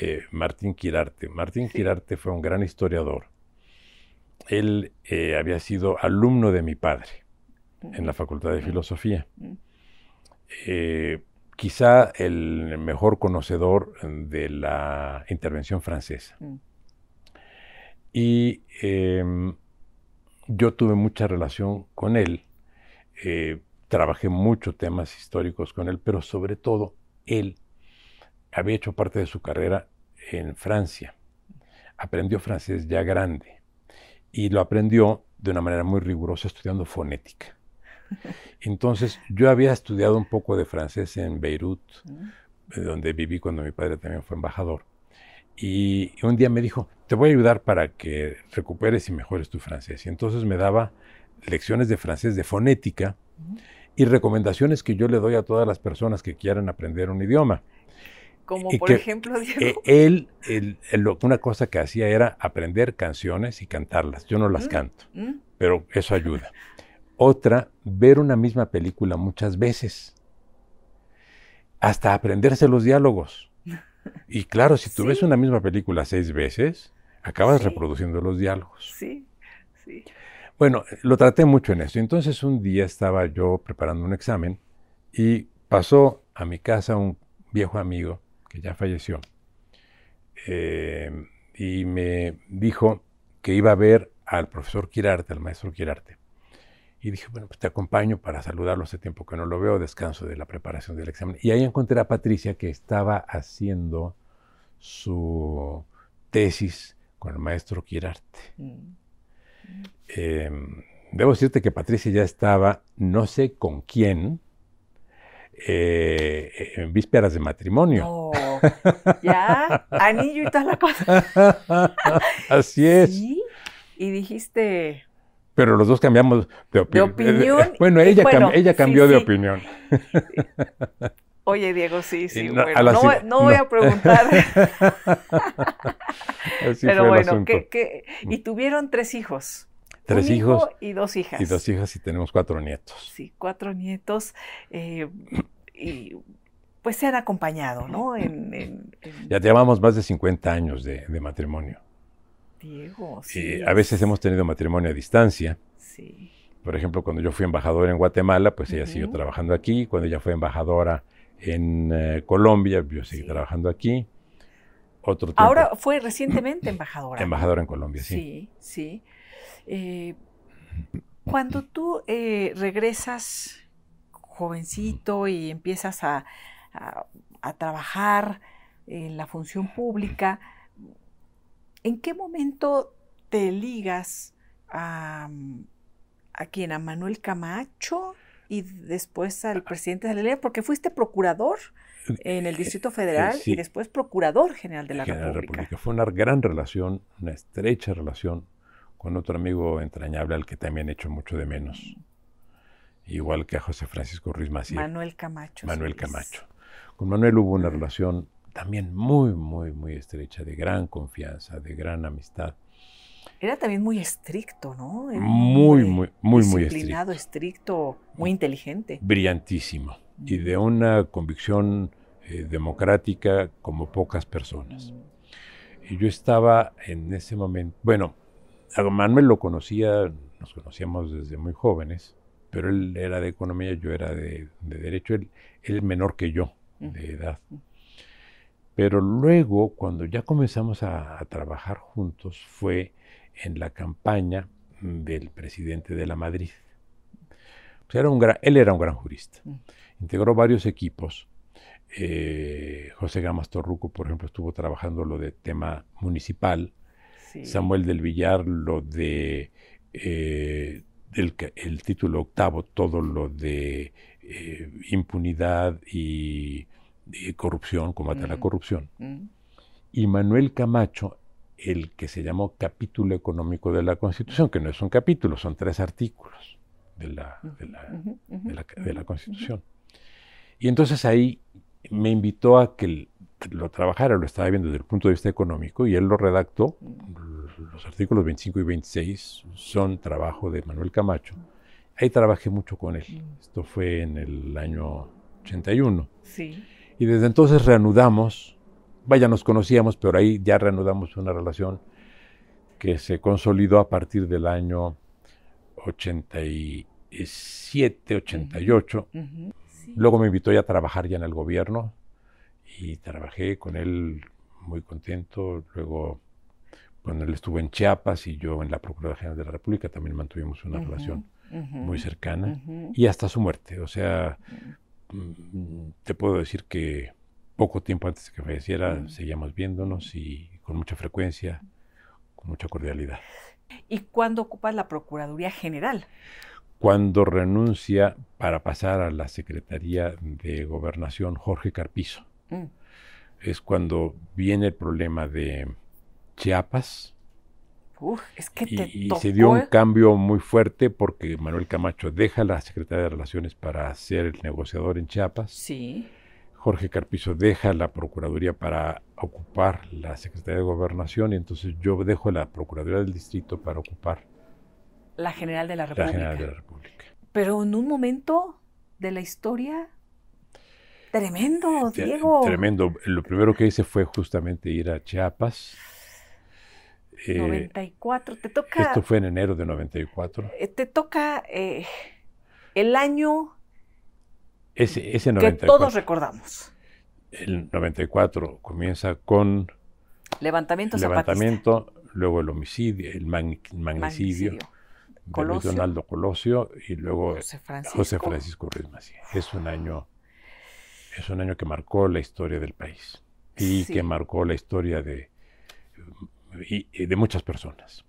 eh, Martín Quirarte. Martín Quirarte fue un gran historiador. Él había sido alumno de mi padre en la Facultad de Filosofía. Eh, quizá el mejor conocedor de la intervención francesa. Mm. Y em, yo tuve mucha relación con él, eh, trabajé muchos temas históricos con él, pero sobre todo él había hecho parte de su carrera en Francia. Aprendió francés ya grande y lo aprendió de una manera muy rigurosa estudiando fonética. Entonces, yo había estudiado un poco de francés en Beirut, mm. donde viví cuando mi padre también fue embajador. Y un día me dijo, te voy a ayudar para que recuperes y mejores tu francés. Y entonces me daba lecciones de francés de fonética y recomendaciones que yo le doy a todas las personas que quieran aprender un idioma. Como por ejemplo, Diego. él, una cosa que hacía era aprender canciones y cantarlas. Yo no las mm, canto, mm. pero eso ayuda. Otra, ver una misma película muchas veces, hasta aprenderse los diálogos. Y claro, si tú ves una misma película seis veces, acabas reproduciendo los diálogos. Sí, sí. Bueno, lo traté mucho en eso. Entonces un día estaba yo preparando un examen y pasó a mi casa un viejo amigo que ya falleció eh, y me dijo que iba a ver al profesor Quirarte, al maestro Quirarte. Y dije, bueno, pues te acompaño para saludarlo hace tiempo que no lo veo, descanso de la preparación del examen. Y ahí encontré a Patricia que estaba haciendo su tesis con el maestro Quirarte. Mm. Em, debo decirte que Patricia ya estaba, no sé con quién, eh, en vísperas de matrimonio. No, ya, anillo y toda la cosa. Así es. Sí, y dijiste, Pero los dos cambiamos de, opi- De opinión, Bueno, ella, bueno, cam- ella sí, cambió de sí. opinión. oye Diego, sí, sí, no, bueno, no, voy- no voy no. a preguntar, Así pero fue el bueno, asunto. ¿qué- qué? y tuvieron tres hijos. Tres un hijo hijos y dos hijas. y dos hijas y tenemos cuatro nietos. Sí, cuatro nietos. eh, y pues se han acompañado, ¿no? En, en- en- Ya llevamos más de 50 años de, de matrimonio. Diego, Y sí. a veces hemos tenido matrimonio a distancia. Sí. Por ejemplo, cuando yo fui embajador en Guatemala, pues ella siguió trabajando aquí. Cuando ella fue embajadora en eh, Colombia, yo seguí Sí. trabajando aquí. Otro tiempo. Ahora fue recientemente embajadora. embajadora en Colombia, sí. Sí, sí. Eh, cuando tú eh, regresas jovencito y empiezas a, a- a trabajar en la función pública, ¿en qué momento te ligas a, a quién? ¿A Manuel Camacho y después al presidente de la ley? Porque fuiste procurador en el Distrito Federal sí. y después procurador general de la General República. Fue una gran relación, una estrecha relación con otro amigo entrañable al que también he hecho mucho de menos. Igual que a José Francisco Ruiz Maciel. Manuel Camacho. Manuel Camacho. Con Manuel hubo una relación también muy, muy, muy estrecha, de gran confianza, de gran amistad. Era también muy estricto, ¿no? Era Muy, muy, muy, muy disciplinado, estricto, muy inteligente. Brillantísimo. Y de una convicción eh, democrática como pocas personas. Y yo estaba en ese momento, bueno, a Manuel lo conocía, nos conocíamos desde muy jóvenes, pero él era de economía, yo era de, de derecho, él, él menor que yo de edad. Pero luego, cuando ya comenzamos a, a trabajar juntos, fue en la campaña del presidente de la Madrid. Era un gran- él era un gran jurista. Mm. Integró varios equipos. Eh, José Gamas Torruco, por ejemplo, estuvo trabajando lo de tema municipal. Sí. Samuel del Villar, lo de eh, el, título octavo, todo lo de eh, impunidad y, y corrupción, combate a la Mm. corrupción. Mm. Y Manuel Camacho, el que se llamó capítulo económico de la Constitución, que no es un capítulo, son tres artículos de la, de la, de la, de la Constitución. Y entonces ahí me invitó a que lo trabajara, lo estaba viendo desde el punto de vista económico, y él lo redactó. Los artículos 25 y 26 son trabajo de Manuel Camacho. Ahí trabajé mucho con él. Esto fue en el año 81. Sí. Y desde entonces reanudamos, vaya, nos conocíamos, pero ahí ya reanudamos una relación que se consolidó a partir del año 87, 88. ujú, sí. Luego me invitó ya a trabajar ya en el gobierno y trabajé con él muy contento. Luego, cuando él estuvo en Chiapas y yo en la Procuraduría General de la República, también mantuvimos una relación muy cercana y hasta su muerte. O sea, mm, te puedo decir que poco tiempo antes de que falleciera seguíamos viéndonos y con mucha frecuencia, con mucha cordialidad. ¿Y cuándo ocupas la Procuraduría General? Cuando renuncia para pasar a la Secretaría de Gobernación Jorge Carpizo, Mm. es cuando viene el problema de Chiapas Uf, es que y, te y tocó. se dio un cambio muy fuerte porque Manuel Camacho deja la Secretaría de Relaciones para ser el negociador en Chiapas. Sí. Jorge Carpizo deja la Procuraduría para ocupar la Secretaría de Gobernación y entonces yo dejo la Procuraduría del Distrito para ocupar La General de la la República. General de la República. Pero en un momento de la historia tremendo, Diego. Tremendo. Lo primero que hice fue justamente ir a Chiapas. Eh, 94. Te toca, esto fue en enero de 94. eh, te toca eh, el año Ese, ese que 94, todos recordamos. el 94 comienza con Levantamiento zapatista. levantamiento, luego el homicidio, el magni- magnicidio, Magnicidio. de Luis. Donaldo Colosio y luego José Francisco. José Francisco Ruiz Macié. Es un año, es un año que marcó la historia del país. y Sí. que marcó la historia de, de muchas personas.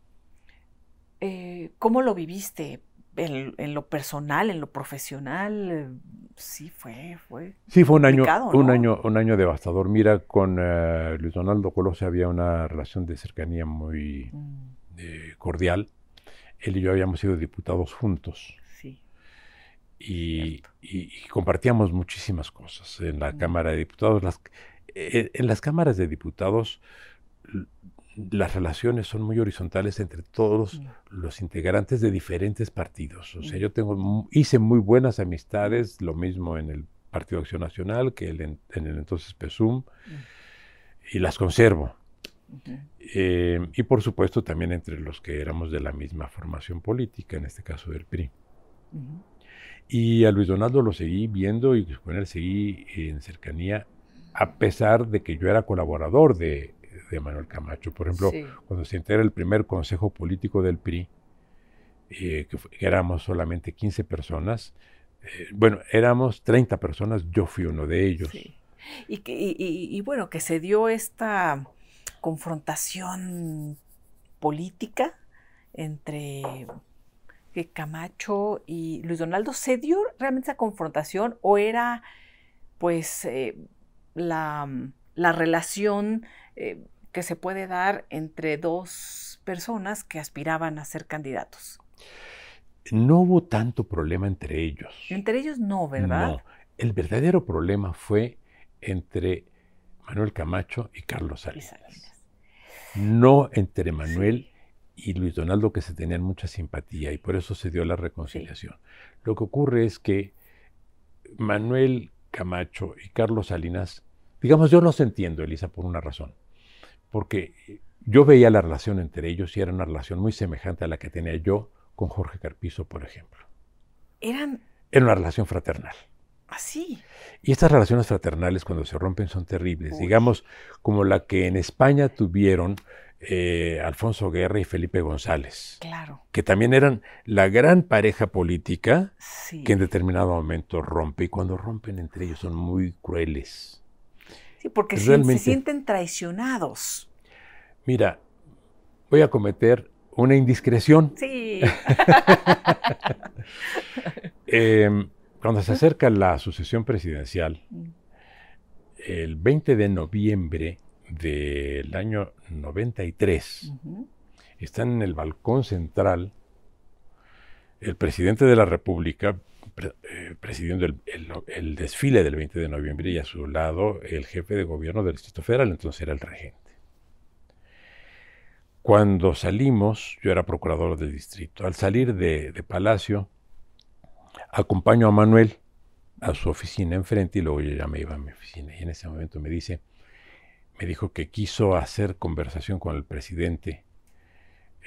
Eh, ¿Cómo lo viviste? En, en lo personal, en lo profesional, sí fue, fue. Sí, fue un año, un año, un año devastador. Mira, con eh, Luis Donaldo Colosio había una relación de cercanía muy mm, eh, cordial. Él y yo habíamos sido diputados juntos sí. y, y- y compartíamos muchísimas cosas en la Mm. Cámara de Diputados. Las, eh, en las cámaras de diputados las relaciones son muy horizontales entre todos Mm, los integrantes de diferentes partidos. O sea, Mm. yo tengo, hice muy buenas amistades, lo mismo en el Partido Acción Nacional que el en, el entonces PESUM, y las conservo. Eh, y por supuesto también entre los que éramos de la misma formación política, en este caso del PRI. Y a Luis Donaldo lo seguí viendo y con él seguí en cercanía, a pesar de que yo era colaborador de, de Manuel Camacho. Por ejemplo, Sí. cuando se integra el primer consejo político del PRI, eh, que, éramos solamente 15 personas, eh, bueno, éramos 30 personas, yo fui uno de ellos. Sí. Y, que- y- y- y bueno, que se dio esta confrontación política entre que Camacho y Luis Donaldo. ¿Se dio realmente esa confrontación o era pues eh, la, la relación eh, que se puede dar entre dos personas que aspiraban a ser candidatos? No hubo tanto problema entre ellos. Entre ellos no, ¿verdad? No, el verdadero problema fue entre Manuel Camacho y Carlos Y Salinas. Salinas. No entre Manuel y Luis Donaldo, que se tenían mucha simpatía y por eso se dio la reconciliación. Lo que ocurre es que Manuel Camacho y Carlos Salinas, digamos, yo los entiendo, Elisa, por una razón. Porque yo veía la relación entre ellos y era una relación muy semejante a la que tenía yo con Jorge Carpizo, por ejemplo. Eran Era una relación fraternal. así. Y estas relaciones fraternales cuando se rompen son terribles, Uy. digamos como la que en España tuvieron eh, Alfonso Guerra y Felipe González, Claro, que también eran la gran pareja política sí. que en determinado momento rompe y cuando rompen entre ellos son muy crueles. Sí, porque se- Realmente. se sienten traicionados. Mira, voy a cometer una indiscreción. Sí. Eh, cuando se acerca la sucesión presidencial, el 20 de noviembre del año 93, Ujú. están en el balcón central el presidente de la República eh, presidiendo el desfile del 20 de noviembre y a su lado el jefe de gobierno del Distrito Federal, entonces era el regente. Cuando salimos, yo era procurador del distrito, al salir de, de Palacio, acompaño a Manuel a su oficina enfrente y luego yo ya me iba a mi oficina y en ese momento me dice, me dijo que quiso hacer conversación con el presidente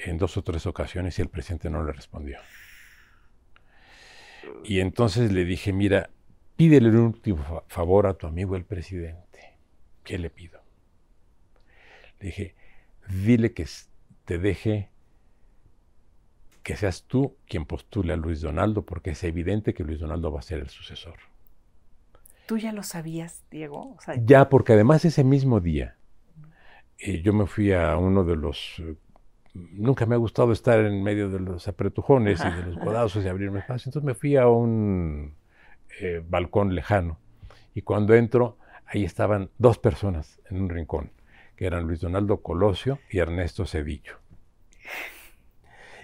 en dos o tres ocasiones y el presidente no le respondió. Y entonces le dije, mira, pídele un último fa- favor a tu amigo el presidente. ¿Qué le pido? Le dije, dile que te deje que seas tú quien postule a Luis Donaldo, porque es evidente que Luis Donaldo va a ser el sucesor. ¿Tú ya lo sabías, Diego? O sea, Ya, porque además ese mismo día eh, yo me fui a uno de los... nunca me ha gustado estar en medio de los apretujones y de los codazos y abrirme espacio. Entonces me fui a un eh, balcón lejano. Y cuando entro, ahí estaban dos personas en un rincón, que eran Luis Donaldo Colosio y Ernesto Cedillo.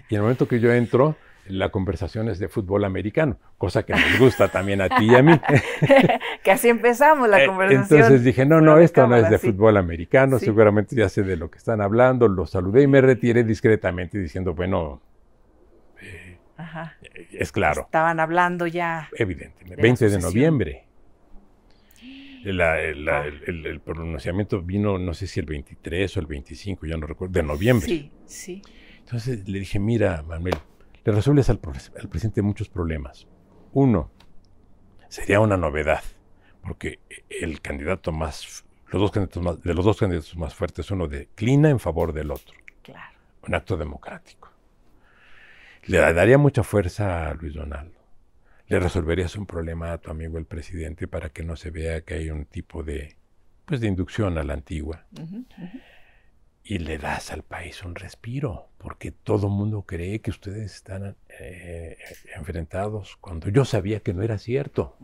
Y en el momento que yo entro, la conversación es de fútbol americano, cosa que nos gusta también a ti y a mí. que así empezamos la Eh, conversación. Entonces dije, no, no, esto no es de sí. fútbol americano, Sí. seguramente ya sé de lo que están hablando, los saludé y me retiré discretamente diciendo, bueno, eh, Ajá. es claro, Estaban hablando ya. evidente, la 20 de noviembre. La- la- Ah. el, el- el pronunciamiento vino, no sé si el 23 o el 25, ya no recuerdo, de noviembre. Sí, sí. Entonces le dije, mira, Manuel, le resuelves al, pres- al presidente muchos problemas. Uno, sería una novedad, porque el candidato más, los dos candidatos más, de los dos candidatos más fuertes, uno declina en favor del otro, Claro. un acto democrático. Le daría mucha fuerza a Luis Donaldo. Le resolverías un problema a tu amigo el presidente para que no se vea que hay un tipo de pues de inducción a la antigua. Y le das al país un respiro, porque todo el mundo cree que ustedes están eh, enfrentados, cuando yo sabía que no era cierto.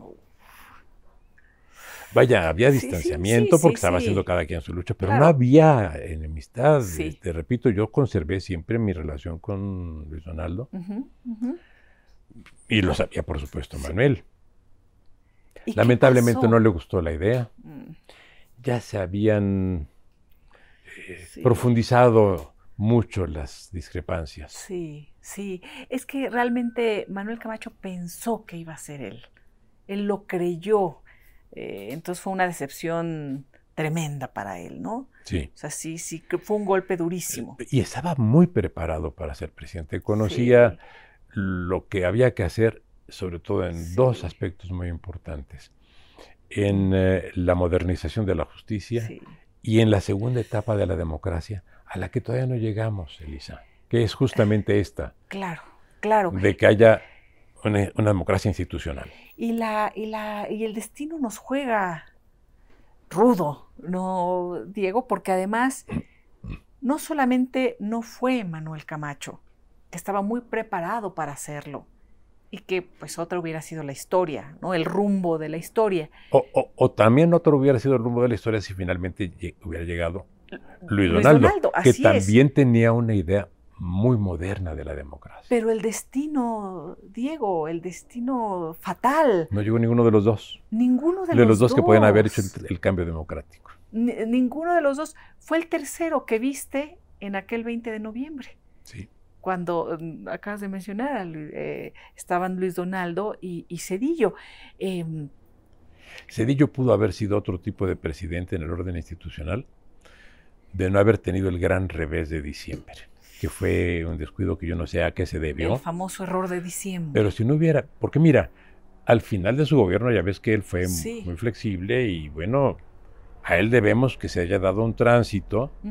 Vaya, había distanciamiento porque estaba haciendo cada quien su lucha, pero no había enemistad. Te repito, yo conservé siempre mi relación con Luis Donaldo. Y lo sabía, por supuesto, Manuel. Lamentablemente no le gustó la idea. Mm. Ya se habían eh, profundizado mucho las discrepancias. Sí, sí. Es que realmente Manuel Camacho pensó que iba a ser él. Él lo creyó. Eh, entonces fue una decepción tremenda para él, ¿no? Sí. O sea, sí, sí, fue un golpe durísimo. Y estaba muy preparado para ser presidente. Conocía lo que había que hacer, sobre todo en dos aspectos muy importantes. En eh, la modernización de la justicia y en la segunda etapa de la democracia, a la que todavía no llegamos, Elisa, que es justamente esta. Claro, claro. De que haya una, democracia institucional. Y, la, y, la, y el destino nos juega rudo, ¿no, Diego? Porque además, no solamente no fue Manuel Camacho, que estaba muy preparado para hacerlo, y que pues otra hubiera sido la historia, ¿no? El rumbo de la historia. O, también otro hubiera sido el rumbo de la historia si finalmente hubiera llegado Luis, Donaldo, que también tenía una idea muy moderna de la democracia. Pero el destino, Diego, el destino fatal. No llegó ninguno de los dos. Ninguno de, los, los dos, que pueden haber hecho el, cambio democrático. ninguno de los dos. Fue el tercero que viste en aquel 20 de noviembre. Sí. Cuando mm, acabas de mencionar, eh, estaban Luis Donaldo y, Cedillo. Em, Cedillo pudo haber sido otro tipo de presidente en el orden institucional de no haber tenido el gran revés de diciembre que fue un descuido que yo no sé a qué se debió. El famoso error de diciembre. Pero si no hubiera, porque mira, al final de su gobierno ya ves que él fue muy flexible y bueno, a él debemos que se haya dado un tránsito, eh,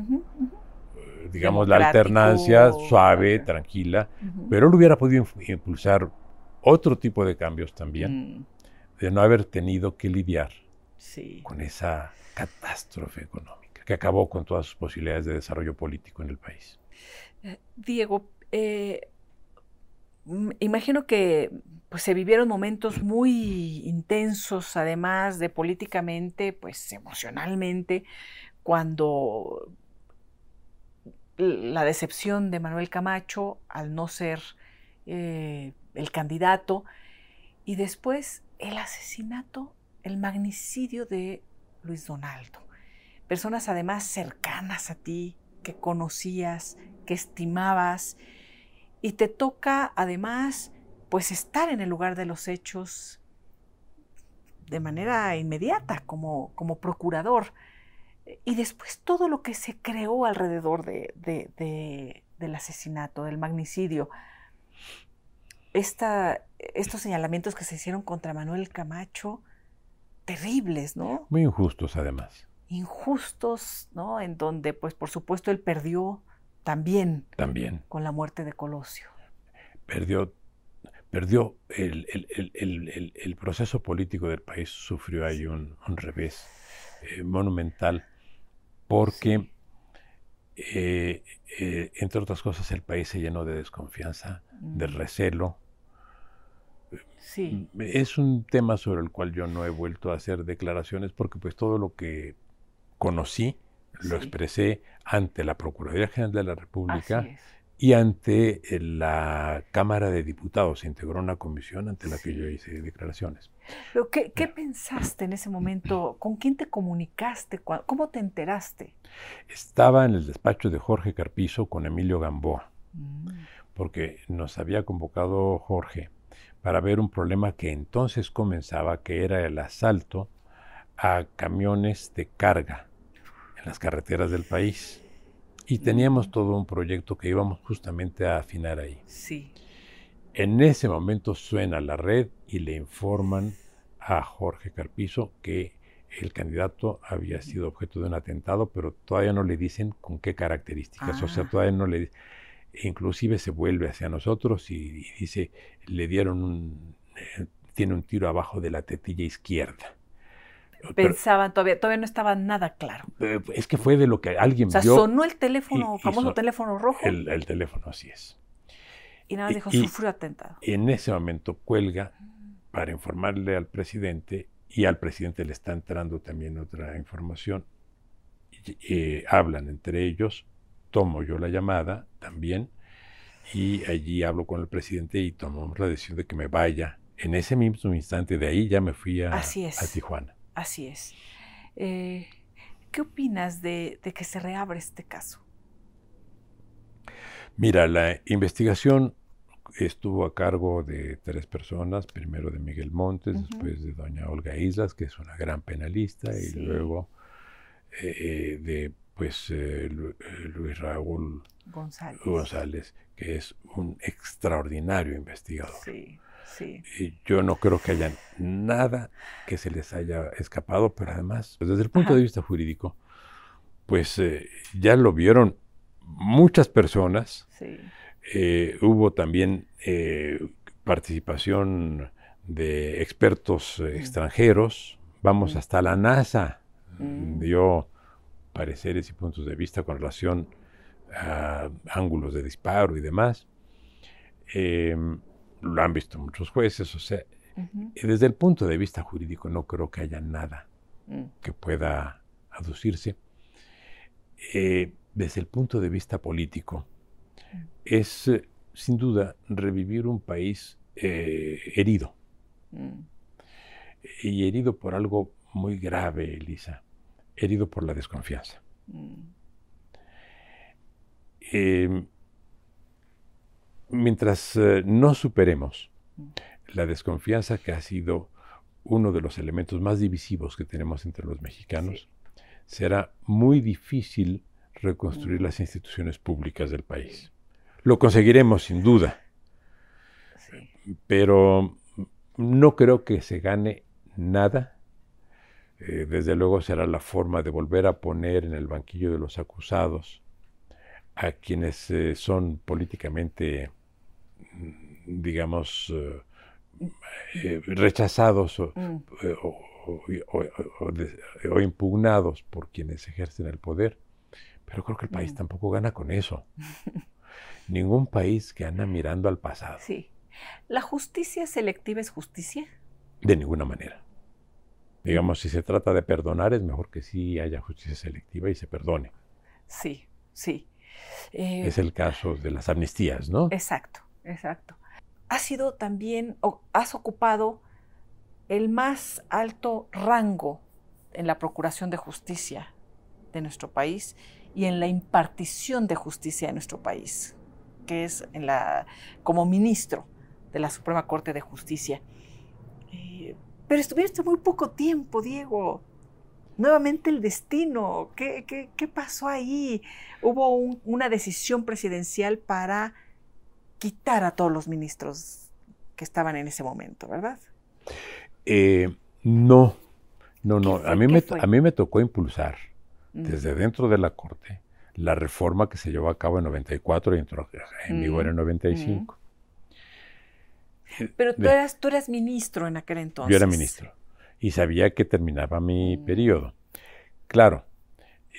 digamos la alternancia suave, tranquila, pero él hubiera podido impulsar otro tipo de cambios también, mm. de no haber tenido que lidiar con esa catástrofe económica que acabó con todas sus posibilidades de desarrollo político en el país. Diego, eh, imagino que pues, se vivieron momentos muy intensos, además de políticamente, pues emocionalmente, cuando la decepción de Manuel Camacho al no ser eh, el candidato y después el asesinato, el magnicidio de Luis Donaldo. Personas además cercanas a ti, que conocías, que estimabas y te toca además pues estar en el lugar de los hechos de manera inmediata como, como procurador. Y después todo lo que se creó alrededor de, del asesinato, del magnicidio. Esta, estos señalamientos que se hicieron contra Manuel Camacho, terribles, ¿no? Muy injustos además. Injustos, ¿no? En donde, pues por supuesto, él perdió también. También. Con la muerte de Colosio. Perdió, perdió el, proceso político del país, sufrió ahí un, revés eh, monumental, porque, eh, eh, entre otras cosas, el país se llenó de desconfianza, de mm. recelo. Sí. Es un tema sobre el cual yo no he vuelto a hacer declaraciones porque pues todo lo que conocí lo expresé ante la Procuraduría General de la República y ante eh, la Cámara de Diputados. Se integró una comisión ante la que yo hice declaraciones. Pero ¿qué, pensaste en ese momento? ¿Con quién te comunicaste? ¿Cómo te enteraste? Estaba en el despacho de Jorge Carpizo con Emilio Gamboa, mm. porque nos había convocado Jorge para ver un problema que entonces comenzaba, que era el asalto a camiones de carga las carreteras del país. Y teníamos todo un proyecto que íbamos justamente a afinar ahí. Sí. En ese momento suena la red y le informan a Jorge Carpizo que el candidato había sido objeto de un atentado, pero todavía no le dicen con qué características. O sea, ah. todavía no le inclusive se vuelve hacia nosotros y, dice, le dieron un, eh, tiene un tiro abajo de la tetilla izquierda. pensaban todavía, todavía no estaba nada claro. Eh, es que fue de lo que alguien o sea, vio. sonó el teléfono, famoso teléfono rojo. El, teléfono, así es. Y nada más dijo, sufrió atentado. En ese momento cuelga para informarle al presidente y al presidente le está entrando también otra información. Eh, hablan entre ellos, tomo yo la llamada también y allí hablo con el presidente y tomamos la decisión de que me vaya. En ese mismo instante de ahí ya me fui a, a Tijuana. Así es. Eh, ¿Qué opinas de, que se reabre este caso? Mira, la investigación estuvo a cargo de tres personas, primero de Miguel Montes, después de doña Olga Islas, que es una gran penalista, y luego eh, eh, de pues Luis Raúl González. que es un extraordinario investigador. Sí. Y yo no creo que haya nada que se les haya escapado, pero además, pues, desde el punto de vista jurídico, pues eh, ya lo vieron muchas personas. Eh, hubo también eh, participación de expertos extranjeros. Vamos, hasta la NASA mm. dio pareceres y puntos de vista con relación a ángulos de disparo y demás. Em, lo han visto muchos jueces, o sea, desde el punto de vista jurídico no creo que haya nada mm. que pueda aducirse. Eh, desde el punto de vista político, mm. Es eh, sin duda revivir un país eh, herido. Mm. Y herido por algo muy grave, Elisa, herido por la desconfianza. Em, mientras eh, no superemos la desconfianza que ha sido uno de los elementos más divisivos que tenemos entre los mexicanos, será muy difícil reconstruir las instituciones públicas del país. Lo conseguiremos sin duda, pero no creo que se gane nada. Eh, desde luego será la forma de volver a poner en el banquillo de los acusados a quienes eh, son políticamente digamos, eh, rechazados mm. o, impugnados por quienes ejercen el poder. Pero creo que el país mm. tampoco gana con eso. Ningún país gana mirando al pasado. Sí. ¿La justicia selectiva es justicia? De ninguna manera. Digamos, si se trata de perdonar, es mejor que sí haya justicia selectiva y se perdone. Sí, sí. es el caso de las amnistías, ¿no? Exacto. Exacto. Has sido también, o has ocupado el más alto rango en la Procuración de Justicia de nuestro país y en la impartición de justicia de nuestro país, que es en la, como ministro de la Suprema Corte de Justicia. Eh, pero estuviste muy poco tiempo, Diego. Nuevamente el destino. ¿Qué, qué, pasó ahí? Hubo una decisión presidencial para quitar a todos los ministros que estaban en ese momento, ¿verdad? Eh, no, no, no. A mí, me, a mí me tocó impulsar desde dentro de la Corte la reforma que se llevó a cabo en 94 y entró en vigor en 95. Mm. Pero tú, eras, tú eras ministro en aquel entonces. Yo era ministro y sabía que terminaba mi mm. periodo. Claro,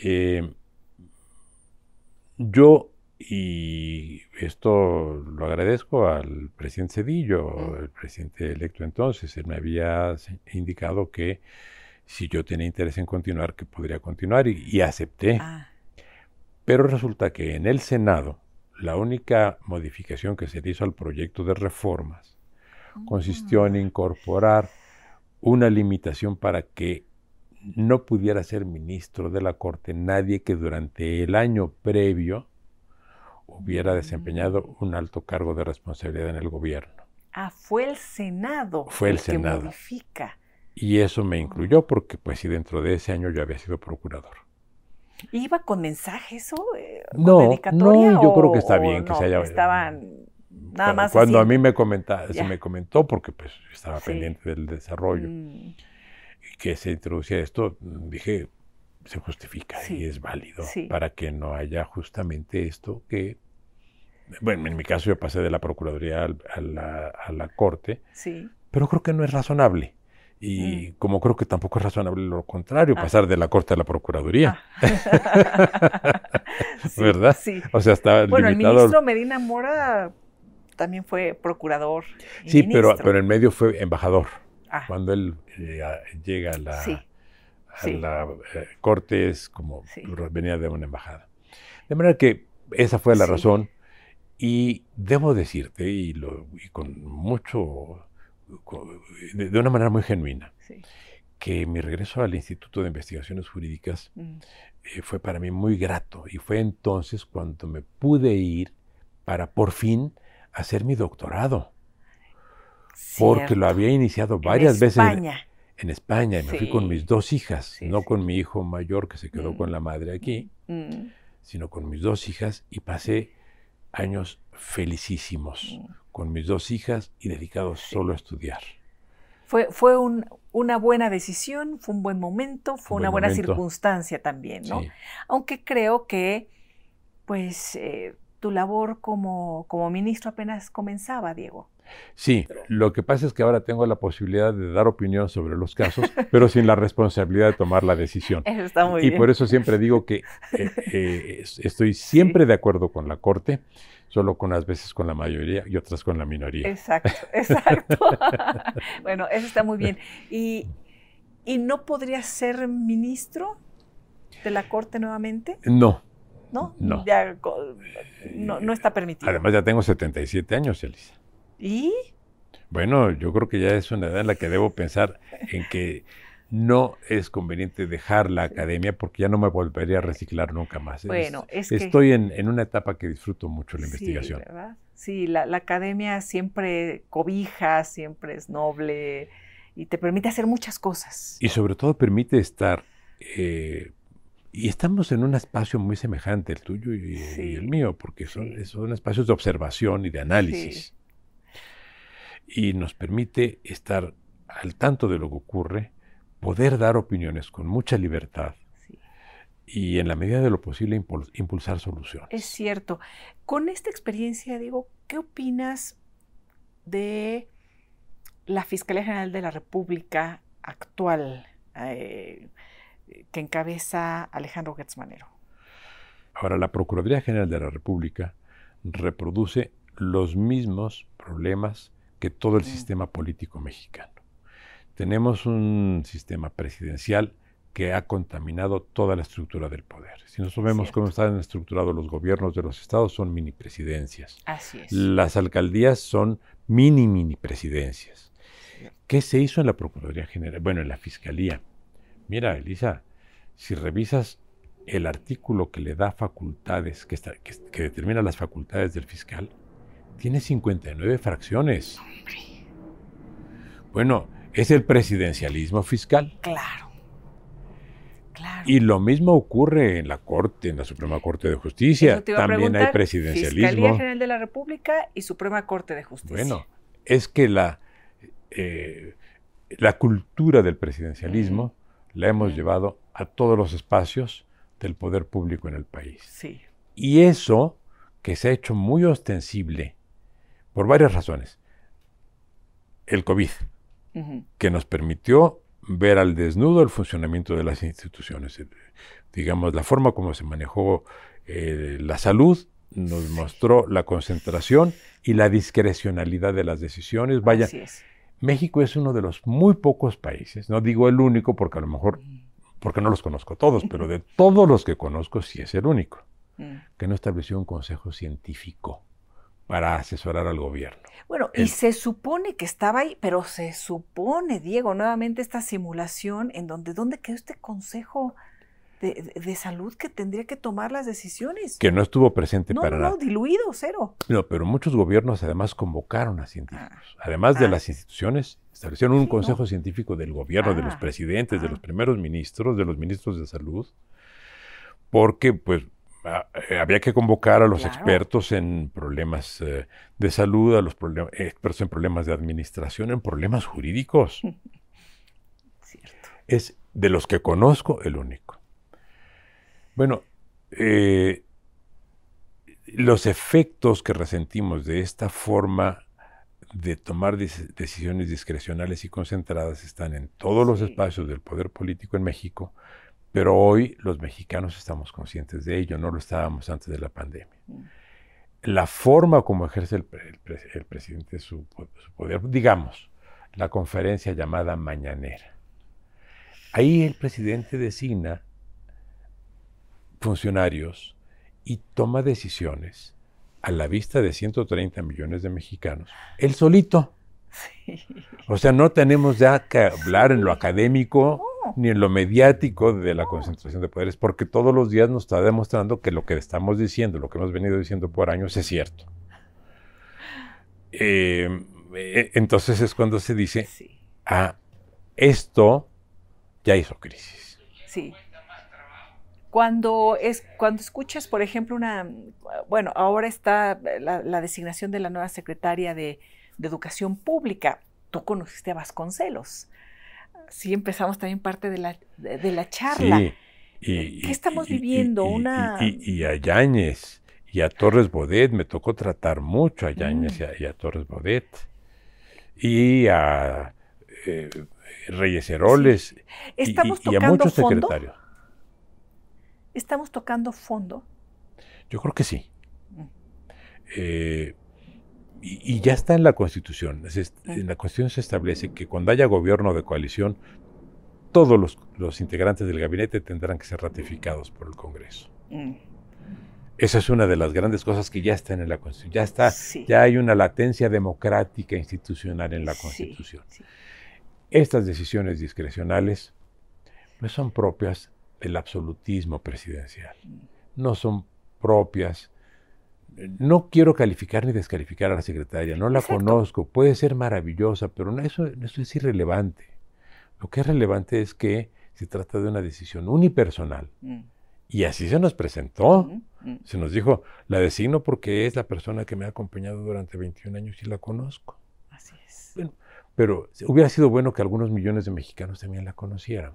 eh, yo y esto lo agradezco al presidente Cedillo, el presidente electo entonces. Él me había indicado que si yo tenía interés en continuar, que podría continuar y, acepté. Ah. Pero resulta que en el Senado, la única modificación que se hizo al proyecto de reformas consistió en mm. incorporar una limitación para que no pudiera ser ministro de la Corte nadie que durante el año previo hubiera desempeñado un alto cargo de responsabilidad en el gobierno. Ah, fue el Senado. Fue el, Senado. Que modifica. Y eso me incluyó porque, pues, si dentro de ese año yo había sido procurador. ¿Iba con mensajes o eh, no, no, yo creo que está bien que se haya. Estaban nada más. Cuando a mí me comenta, se me comentó, porque pues estaba pendiente del desarrollo, mm. que se introducía esto, dije, se justifica y es válido para que no haya justamente esto que, bueno, en mi caso yo pasé de la Procuraduría a la, Corte, pero creo que no es razonable Y como creo que tampoco es razonable lo contrario, pasar de la Corte a la Procuraduría. ¿Verdad? Sí. O sea, está Bueno, el ministro Medina Mora también fue procurador. y Sí, pero, ministro. pero en medio fue embajador. Ah, Cuando él eh, llega a la, sí, a la eh, corte es como venía de una embajada. De manera que esa fue la razón y debo decirte, y, lo, y con mucho, de, de una manera muy genuina, sí. que mi regreso al Instituto de Investigaciones Jurídicas Mm. eh, fue para mí muy grato y fue entonces cuando me pude ir para por fin hacer mi doctorado, porque lo había iniciado varias veces en- España. en España y me fui con mis dos hijas, Sí, no sí. con mi hijo mayor que se quedó Mm. con la madre aquí, Mm, sino con mis dos hijas y pasé años felicísimos mm. Con mis dos hijas y dedicados Sí. solo a estudiar. Fue, fue un- una buena decisión, fue un buen momento, fue Un una buen buena momento. circunstancia también, ¿no? Sí. Aunque creo que, pues, eh, tu labor como, como ministro apenas comenzaba, Diego. Sí, lo que pasa es que ahora tengo la posibilidad de dar opinión sobre los casos, pero sin la responsabilidad de tomar la decisión. Eso está muy y bien. por eso siempre digo que eh, eh, es- estoy siempre de acuerdo con la Corte, solo con unas veces con la mayoría y otras con la minoría. Exacto, exacto. bueno, eso está muy bien. ¿Y, ¿Y no podrías ser ministro de la Corte nuevamente? No, ¿No? No. Ya, no, no está permitido. además ya tengo 77 años, Elisa. ¿Y? Bueno, yo creo que ya es una edad en la que debo pensar en que no es conveniente dejar la academia porque ya no me volvería a reciclar nunca más. Bueno, es que... Estoy en, en una etapa que disfruto mucho la Sí, investigación. ¿verdad? Sí, la, la academia siempre cobija, siempre es noble y te permite hacer muchas cosas. Y sobre todo permite estar, eh, y estamos en un espacio muy semejante, el tuyo y, el mío, porque son, sí. son espacios de observación y de análisis. Y nos permite estar al tanto de lo que ocurre, poder dar opiniones con mucha libertad Sí. y en la medida de lo posible impul- impulsar soluciones. Es cierto. Con esta experiencia, Diego, ¿qué opinas de la Fiscalía General de la República actual eh, que encabeza Alejandro Gertzmanero? Ahora, la Procuraduría General de la República reproduce los mismos problemas que todo el Mm. sistema político mexicano. Tenemos un sistema presidencial que ha contaminado toda la estructura del poder. Si nosotros vemos Cierto. cómo están estructurados los gobiernos de los estados, son mini presidencias. Así es. Las alcaldías son mini mini presidencias. ¿Qué se hizo en la Procuraduría General? Bueno, en la Fiscalía. Mira, Elisa, si revisas el artículo que le da facultades, que, está- que- que determina las facultades del fiscal, tiene 59 fracciones. Bueno, es el presidencialismo fiscal. Claro. Claro. Y lo mismo ocurre en la Corte, en la Suprema Corte de Justicia. Eso te iba a También hay presidencialismo. Fiscalía General de la República y Suprema Corte de Justicia. Bueno, es que la, eh, la cultura del presidencialismo la hemos llevado a todos los espacios del poder público en el país. Sí. Y eso que se ha hecho muy ostensible por varias razones. El COVID, Que nos permitió ver al desnudo el funcionamiento de las instituciones. Eh, Digamos, la forma como se manejó eh, la salud nos mostró la concentración y la discrecionalidad de las decisiones. Vaya, es. México es uno de los muy pocos países, no digo el único porque a lo mejor, porque no los conozco todos, pero de todos los que conozco sí es el único, Mm. que no estableció un consejo científico para asesorar al gobierno. Bueno, y se supone que estaba ahí, pero se supone, Diego, nuevamente esta simulación en donde, ¿dónde quedó este consejo de, de- salud que tendría que tomar las decisiones? Que no estuvo presente no, para no, nada. no, diluido, cero. No, pero muchos gobiernos además convocaron a científicos. Ah. Además de Ah. las instituciones, establecieron un consejo científico del gobierno, de los Ah. presidentes, de los primeros ministros, de los ministros de salud, porque pues había que convocar a los Claro. expertos en problemas eh, de salud, a los expertos en problemas de administración, en problemas jurídicos. Cierto. Es de los que conozco el único. Bueno, eh, los efectos que resentimos de esta forma de tomar decisiones discrecionales y concentradas están en todos los espacios del poder político en México, pero hoy los mexicanos estamos conscientes de ello, no lo estábamos antes de la pandemia. Mm. La forma como ejerce el, presidente su, poder, digamos, la conferencia llamada mañanera. Ahí el presidente designa funcionarios y toma decisiones a la vista de 130 millones de mexicanos, él solito. O sea, no tenemos ya que hablar en lo académico ni en lo mediático de la concentración de poderes, porque todos los días nos está demostrando que lo que estamos diciendo, lo que hemos venido diciendo por años, es cierto. Eh, eh, entonces es cuando se dice, ah, esto ya hizo crisis. Sí. Cuando, es, cuando escuchas, por ejemplo, una, bueno, ahora está la, designación de la nueva secretaria de, Educación Pública, tú conociste a Vasconcelos. Sí, empezamos también parte de la, de, la charla. Sí. Y, ¿Qué estamos viviendo? Y, una... y, a Yáñez y a Torres Bodet, me tocó tratar mucho a Yáñez mm. y, a, Torres Bodet. Y a eh, Reyes Heroles y, a muchos secretarios. ¿Estamos tocando fondo? Yo creo que sí. Mm. Eh, y, ya está en la Constitución. Mm. En la Constitución se establece que cuando haya gobierno de coalición, todos los, integrantes del gabinete tendrán que ser ratificados por el Congreso. Mm. Esa es una de las grandes cosas que ya están en la Constitución. Ya está, ya hay una latencia democrática institucional en la Constitución. Estas decisiones discrecionales pues son propias el absolutismo presidencial. No son propias. No quiero calificar ni descalificar a la secretaria, no la conozco, puede ser maravillosa, pero eso, eso es irrelevante. Lo que es relevante es que se trata de una decisión unipersonal. Mm. Y así se nos presentó. Mm, mm. Se nos dijo, la designo porque es la persona que me ha acompañado durante 21 años y la conozco. Así es. pero hubiera sido bueno que algunos millones de mexicanos también la conocieran.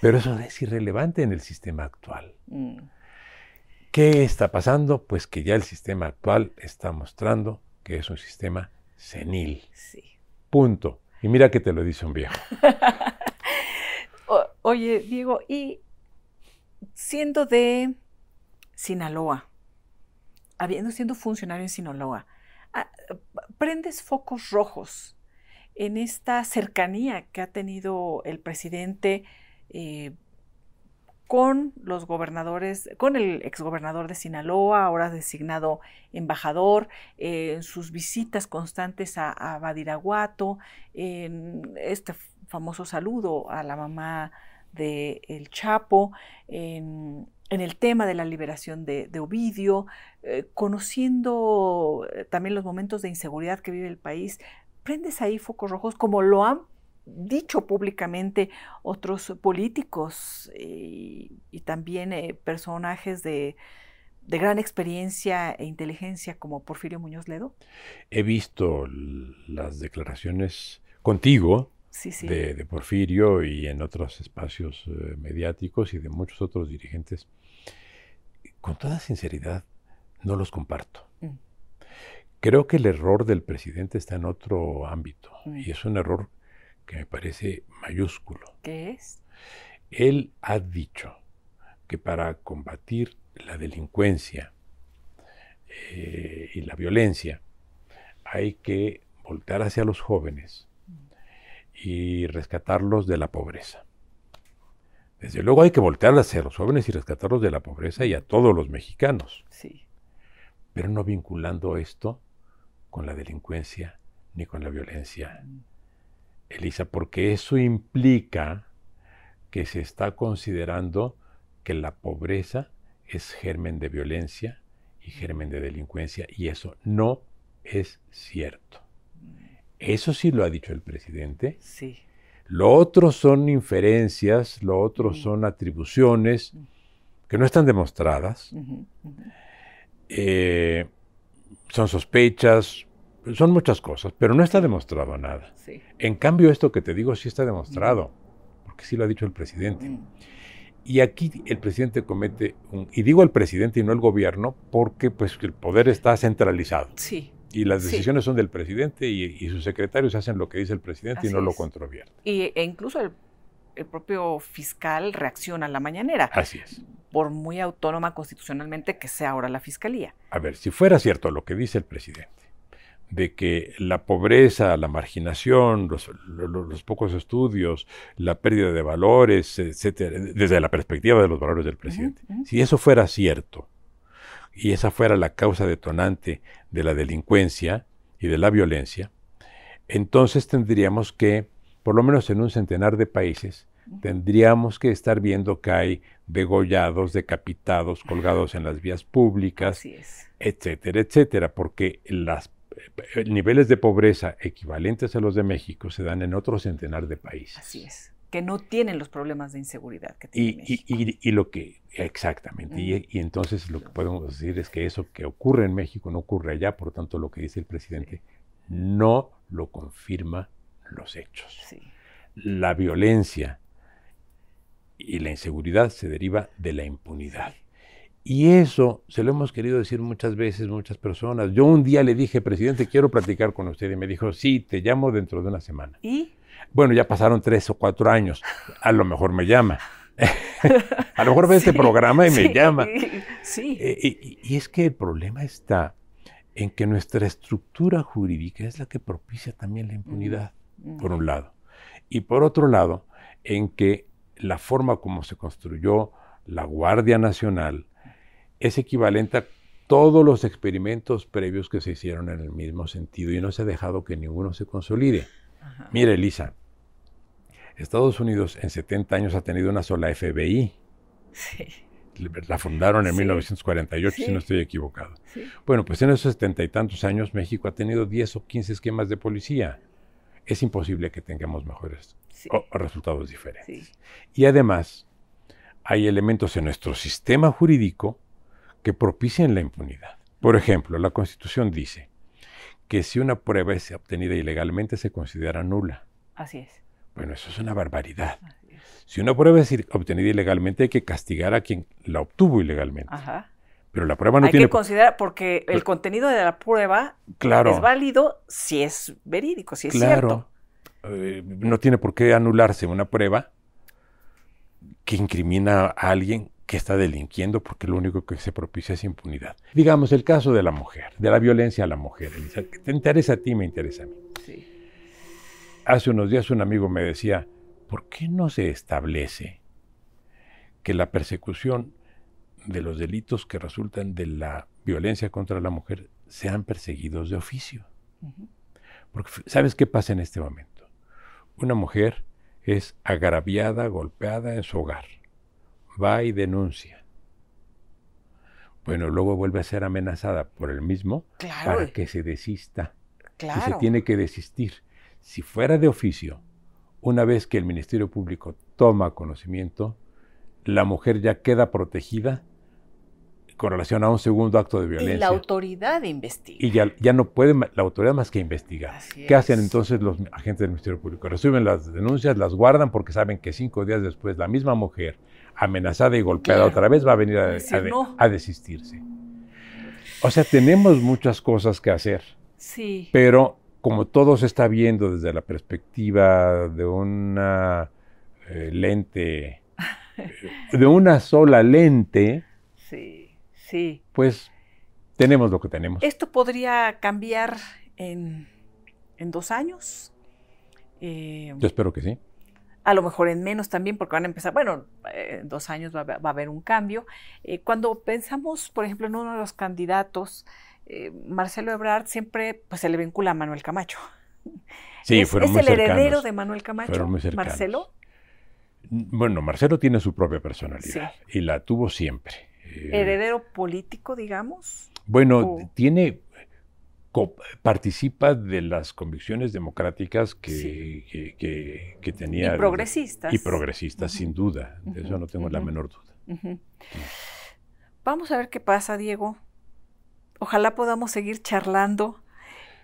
Pero eso es irrelevante en el sistema actual. ¿Qué está pasando? Pues que ya el sistema actual está mostrando que es un sistema senil. Sí. Punto. Y mira que te lo dice un viejo. oye, Diego, y siendo de Sinaloa, habiendo siendo funcionario en Sinaloa, ah, prendes focos rojos en esta cercanía que ha tenido el presidente eh, con los gobernadores, con el exgobernador de Sinaloa, ahora designado embajador, en sus visitas constantes a, Badiraguato, en este famoso saludo a la mamá de El Chapo, en, el tema de la liberación de, Ovidio, eh, conociendo eh, también los momentos de inseguridad que vive el país, prendes ahí focos rojos como lo han dicho públicamente otros políticos eh, y, también eh, personajes de, gran experiencia e inteligencia como Porfirio Muñoz Ledo? He visto las declaraciones contigo De, Porfirio y en otros espacios eh, mediáticos y de muchos otros dirigentes. Con toda sinceridad, no los comparto. Mm. Creo que el error del presidente está en otro ámbito mm. y es un error que me parece mayúsculo. ¿Qué es? Él ha dicho que para combatir la delincuencia eh, y la violencia hay que voltar hacia los jóvenes y rescatarlos de la pobreza. Desde luego hay que voltear hacia los jóvenes y rescatarlos de la pobreza y a todos los mexicanos. Sí. Pero no vinculando esto con la delincuencia ni con la violencia. Elisa, porque eso implica que se está considerando que la pobreza es germen de violencia y germen de delincuencia, y eso no es cierto. Eso sí lo ha dicho el presidente. Sí. Lo otro son inferencias, lo otro mm. son atribuciones que no están demostradas. Eh, son sospechas, son muchas cosas, pero no está demostrado nada. En cambio, esto que te digo sí está demostrado, porque sí lo ha dicho el presidente. Mm. Y aquí el presidente comete un, y digo el presidente y no el gobierno, porque pues el poder está centralizado. Sí, Y las Sí. decisiones son del presidente y, y sus secretarios hacen lo que dice el presidente y no lo controvierten. Y, e incluso el, el propio fiscal reacciona a la mañanera, Así es. por muy autónoma constitucionalmente que sea ahora la fiscalía. A ver, si fuera cierto lo que dice el presidente, de que la pobreza, la marginación, los, lo- lo- los pocos estudios, la pérdida de valores, etcétera, desde la perspectiva de los valores del presidente, si eso fuera cierto y esa fuera la causa detonante de la delincuencia y de la violencia, entonces tendríamos que, por lo menos en un centenar de países, tendríamos que estar viendo que hay degollados, decapitados, colgados en las vías públicas, etcétera, etcétera, porque las niveles de pobreza equivalentes a los de México se dan en otro centenar de países. Así es. Que no tienen los problemas de inseguridad que tiene Y, y- México. y- y lo que, exactamente, y, y entonces lo que podemos decir es que eso que ocurre en México no ocurre allá, por tanto lo que dice el presidente no lo confirma los hechos. Sí. La violencia y la inseguridad se deriva de la impunidad. Y eso se lo hemos querido decir muchas veces, muchas personas. Yo un día le dije, presidente, quiero platicar con usted. Y me dijo, sí, te llamo dentro de una semana. Y Bueno, ya pasaron tres o cuatro años. A lo mejor me llama. a lo mejor ve este programa y me llama. Sí. Eh, y, y es que el problema está en que nuestra estructura jurídica es la que propicia también la impunidad, Mm. por un lado. Y por otro lado, en que la forma como se construyó la Guardia Nacional es equivalente a todos los experimentos previos que se hicieron en el mismo sentido y no se ha dejado que ninguno se consolide. Ajá. Mire, Elisa, Estados Unidos en 70 años ha tenido una sola FBI. Sí. La fundaron en Sí. 1948, si Sí. no estoy equivocado. Sí. Bueno, pues en esos setenta y tantos años México ha tenido 10 o 15 esquemas de policía. Es imposible que tengamos mejores Sí. o- o resultados diferentes. Sí. Y además, hay elementos en nuestro sistema jurídico que propician la impunidad. Por ejemplo, la Constitución dice que si una prueba es obtenida ilegalmente se considera nula. Así es. Bueno, eso es una barbaridad. Es. Si una prueba es obtenida ilegalmente hay que castigar a quien la obtuvo ilegalmente. Ajá. Pero la prueba no Hay tiene... que considerar, porque el contenido de la prueba Claro. es válido si es verídico, si es Claro. cierto. Eh, no tiene por qué anularse una prueba que incrimina a alguien que está delinquiendo porque lo único que se propicia es impunidad. Digamos el caso de la mujer, de la violencia a la mujer. Elisa, que te interesa a ti, me interesa a mí. Sí. Hace unos días un amigo me decía, ¿por qué no se establece que la persecución de los delitos que resultan de la violencia contra la mujer sean perseguidos de oficio? Porque ¿sabes qué pasa en este momento? Una mujer es agraviada, golpeada en su hogar. Va y denuncia. Bueno, luego vuelve a ser amenazada por el mismo Claro. para que se desista. Y se Claro. tiene que desistir. Si fuera de oficio, una vez que el Ministerio Público toma conocimiento, la mujer ya queda protegida con relación a un segundo acto de Y violencia. la autoridad investiga. Y ya, ya no puede la autoridad más que investigar. Así ¿Qué hacen es. entonces los agentes del Ministerio Público? Reciben las denuncias, las guardan porque saben que cinco días después la misma mujer, amenazada y golpeada Claro. otra vez, va a venir a, Decir a de- no. a desistirse. O sea, tenemos muchas cosas que hacer, Sí. pero como todo se está viendo desde la perspectiva de una eh, lente, de una sola lente, Sí. Sí. pues tenemos lo que tenemos. Esto podría cambiar en, en dos años. Eh, Yo espero que sí. A lo mejor en menos también, porque van a empezar, bueno, en dos años va, a haber- va a haber un cambio. Eh, cuando pensamos, por ejemplo, en uno de los candidatos, eh, Marcelo Ebrard siempre pues, se le vincula a Manuel Camacho. Sí, es, fueron es muy el heredero de Manuel Camacho, Fueron muy cercanos. Marcelo. Bueno, Marcelo tiene su propia personalidad y la tuvo siempre. Eh, Heredero político, digamos. bueno, o- tiene participa de las convicciones democráticas que, Sí. que, que- que tenía y progresistas. y progresistas, sin duda. De eso no tengo la menor duda. Vamos a ver qué pasa, Diego. Ojalá podamos seguir charlando.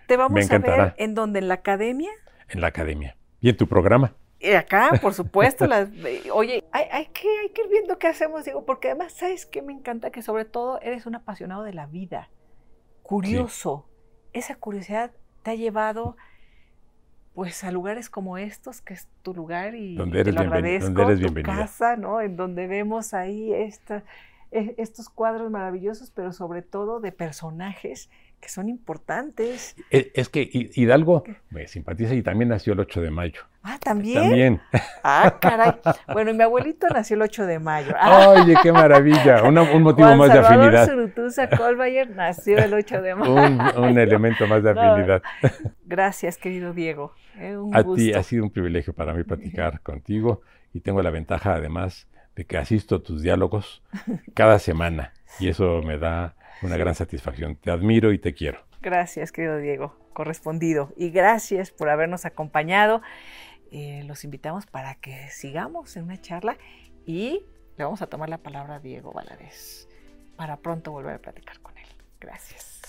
Te vamos Me a ver en donde en la academia. En la academia. Y en tu programa. Y acá, por supuesto, las, oye, hay, hay que, hay que ir viendo qué hacemos, Diego, porque además, ¿sabes qué me encanta? Que sobre todo eres un apasionado de la vida, curioso, esa curiosidad te ha llevado pues a lugares como estos, que es tu lugar y donde eres te lo agradezco, donde eres tu casa, ¿no? En donde vemos ahí esta, e, estos cuadros maravillosos, pero sobre todo de personajes que son importantes. Es, es que Hidalgo me simpatiza y también nació el 8 de mayo. Ah, ¿también? También. Ah, caray. Bueno, y mi abuelito nació el 8 de mayo. Ah. Oye, qué maravilla. Una, un motivo Juan más Salvador de afinidad. Surutuza Colbayer nació el 8 de mayo. Un, un elemento más de afinidad. No, gracias, querido Diego. Eh, un A gusto. ti ha sido un privilegio para mí platicar contigo y tengo la ventaja además de que asisto a tus diálogos cada semana y eso me da una gran satisfacción. Te admiro y te quiero. Gracias, querido Diego, correspondido. Y gracias por habernos acompañado. Eh, los invitamos para que sigamos en una charla y le vamos a tomar la palabra a Diego Valadez para pronto volver a platicar con él. Gracias.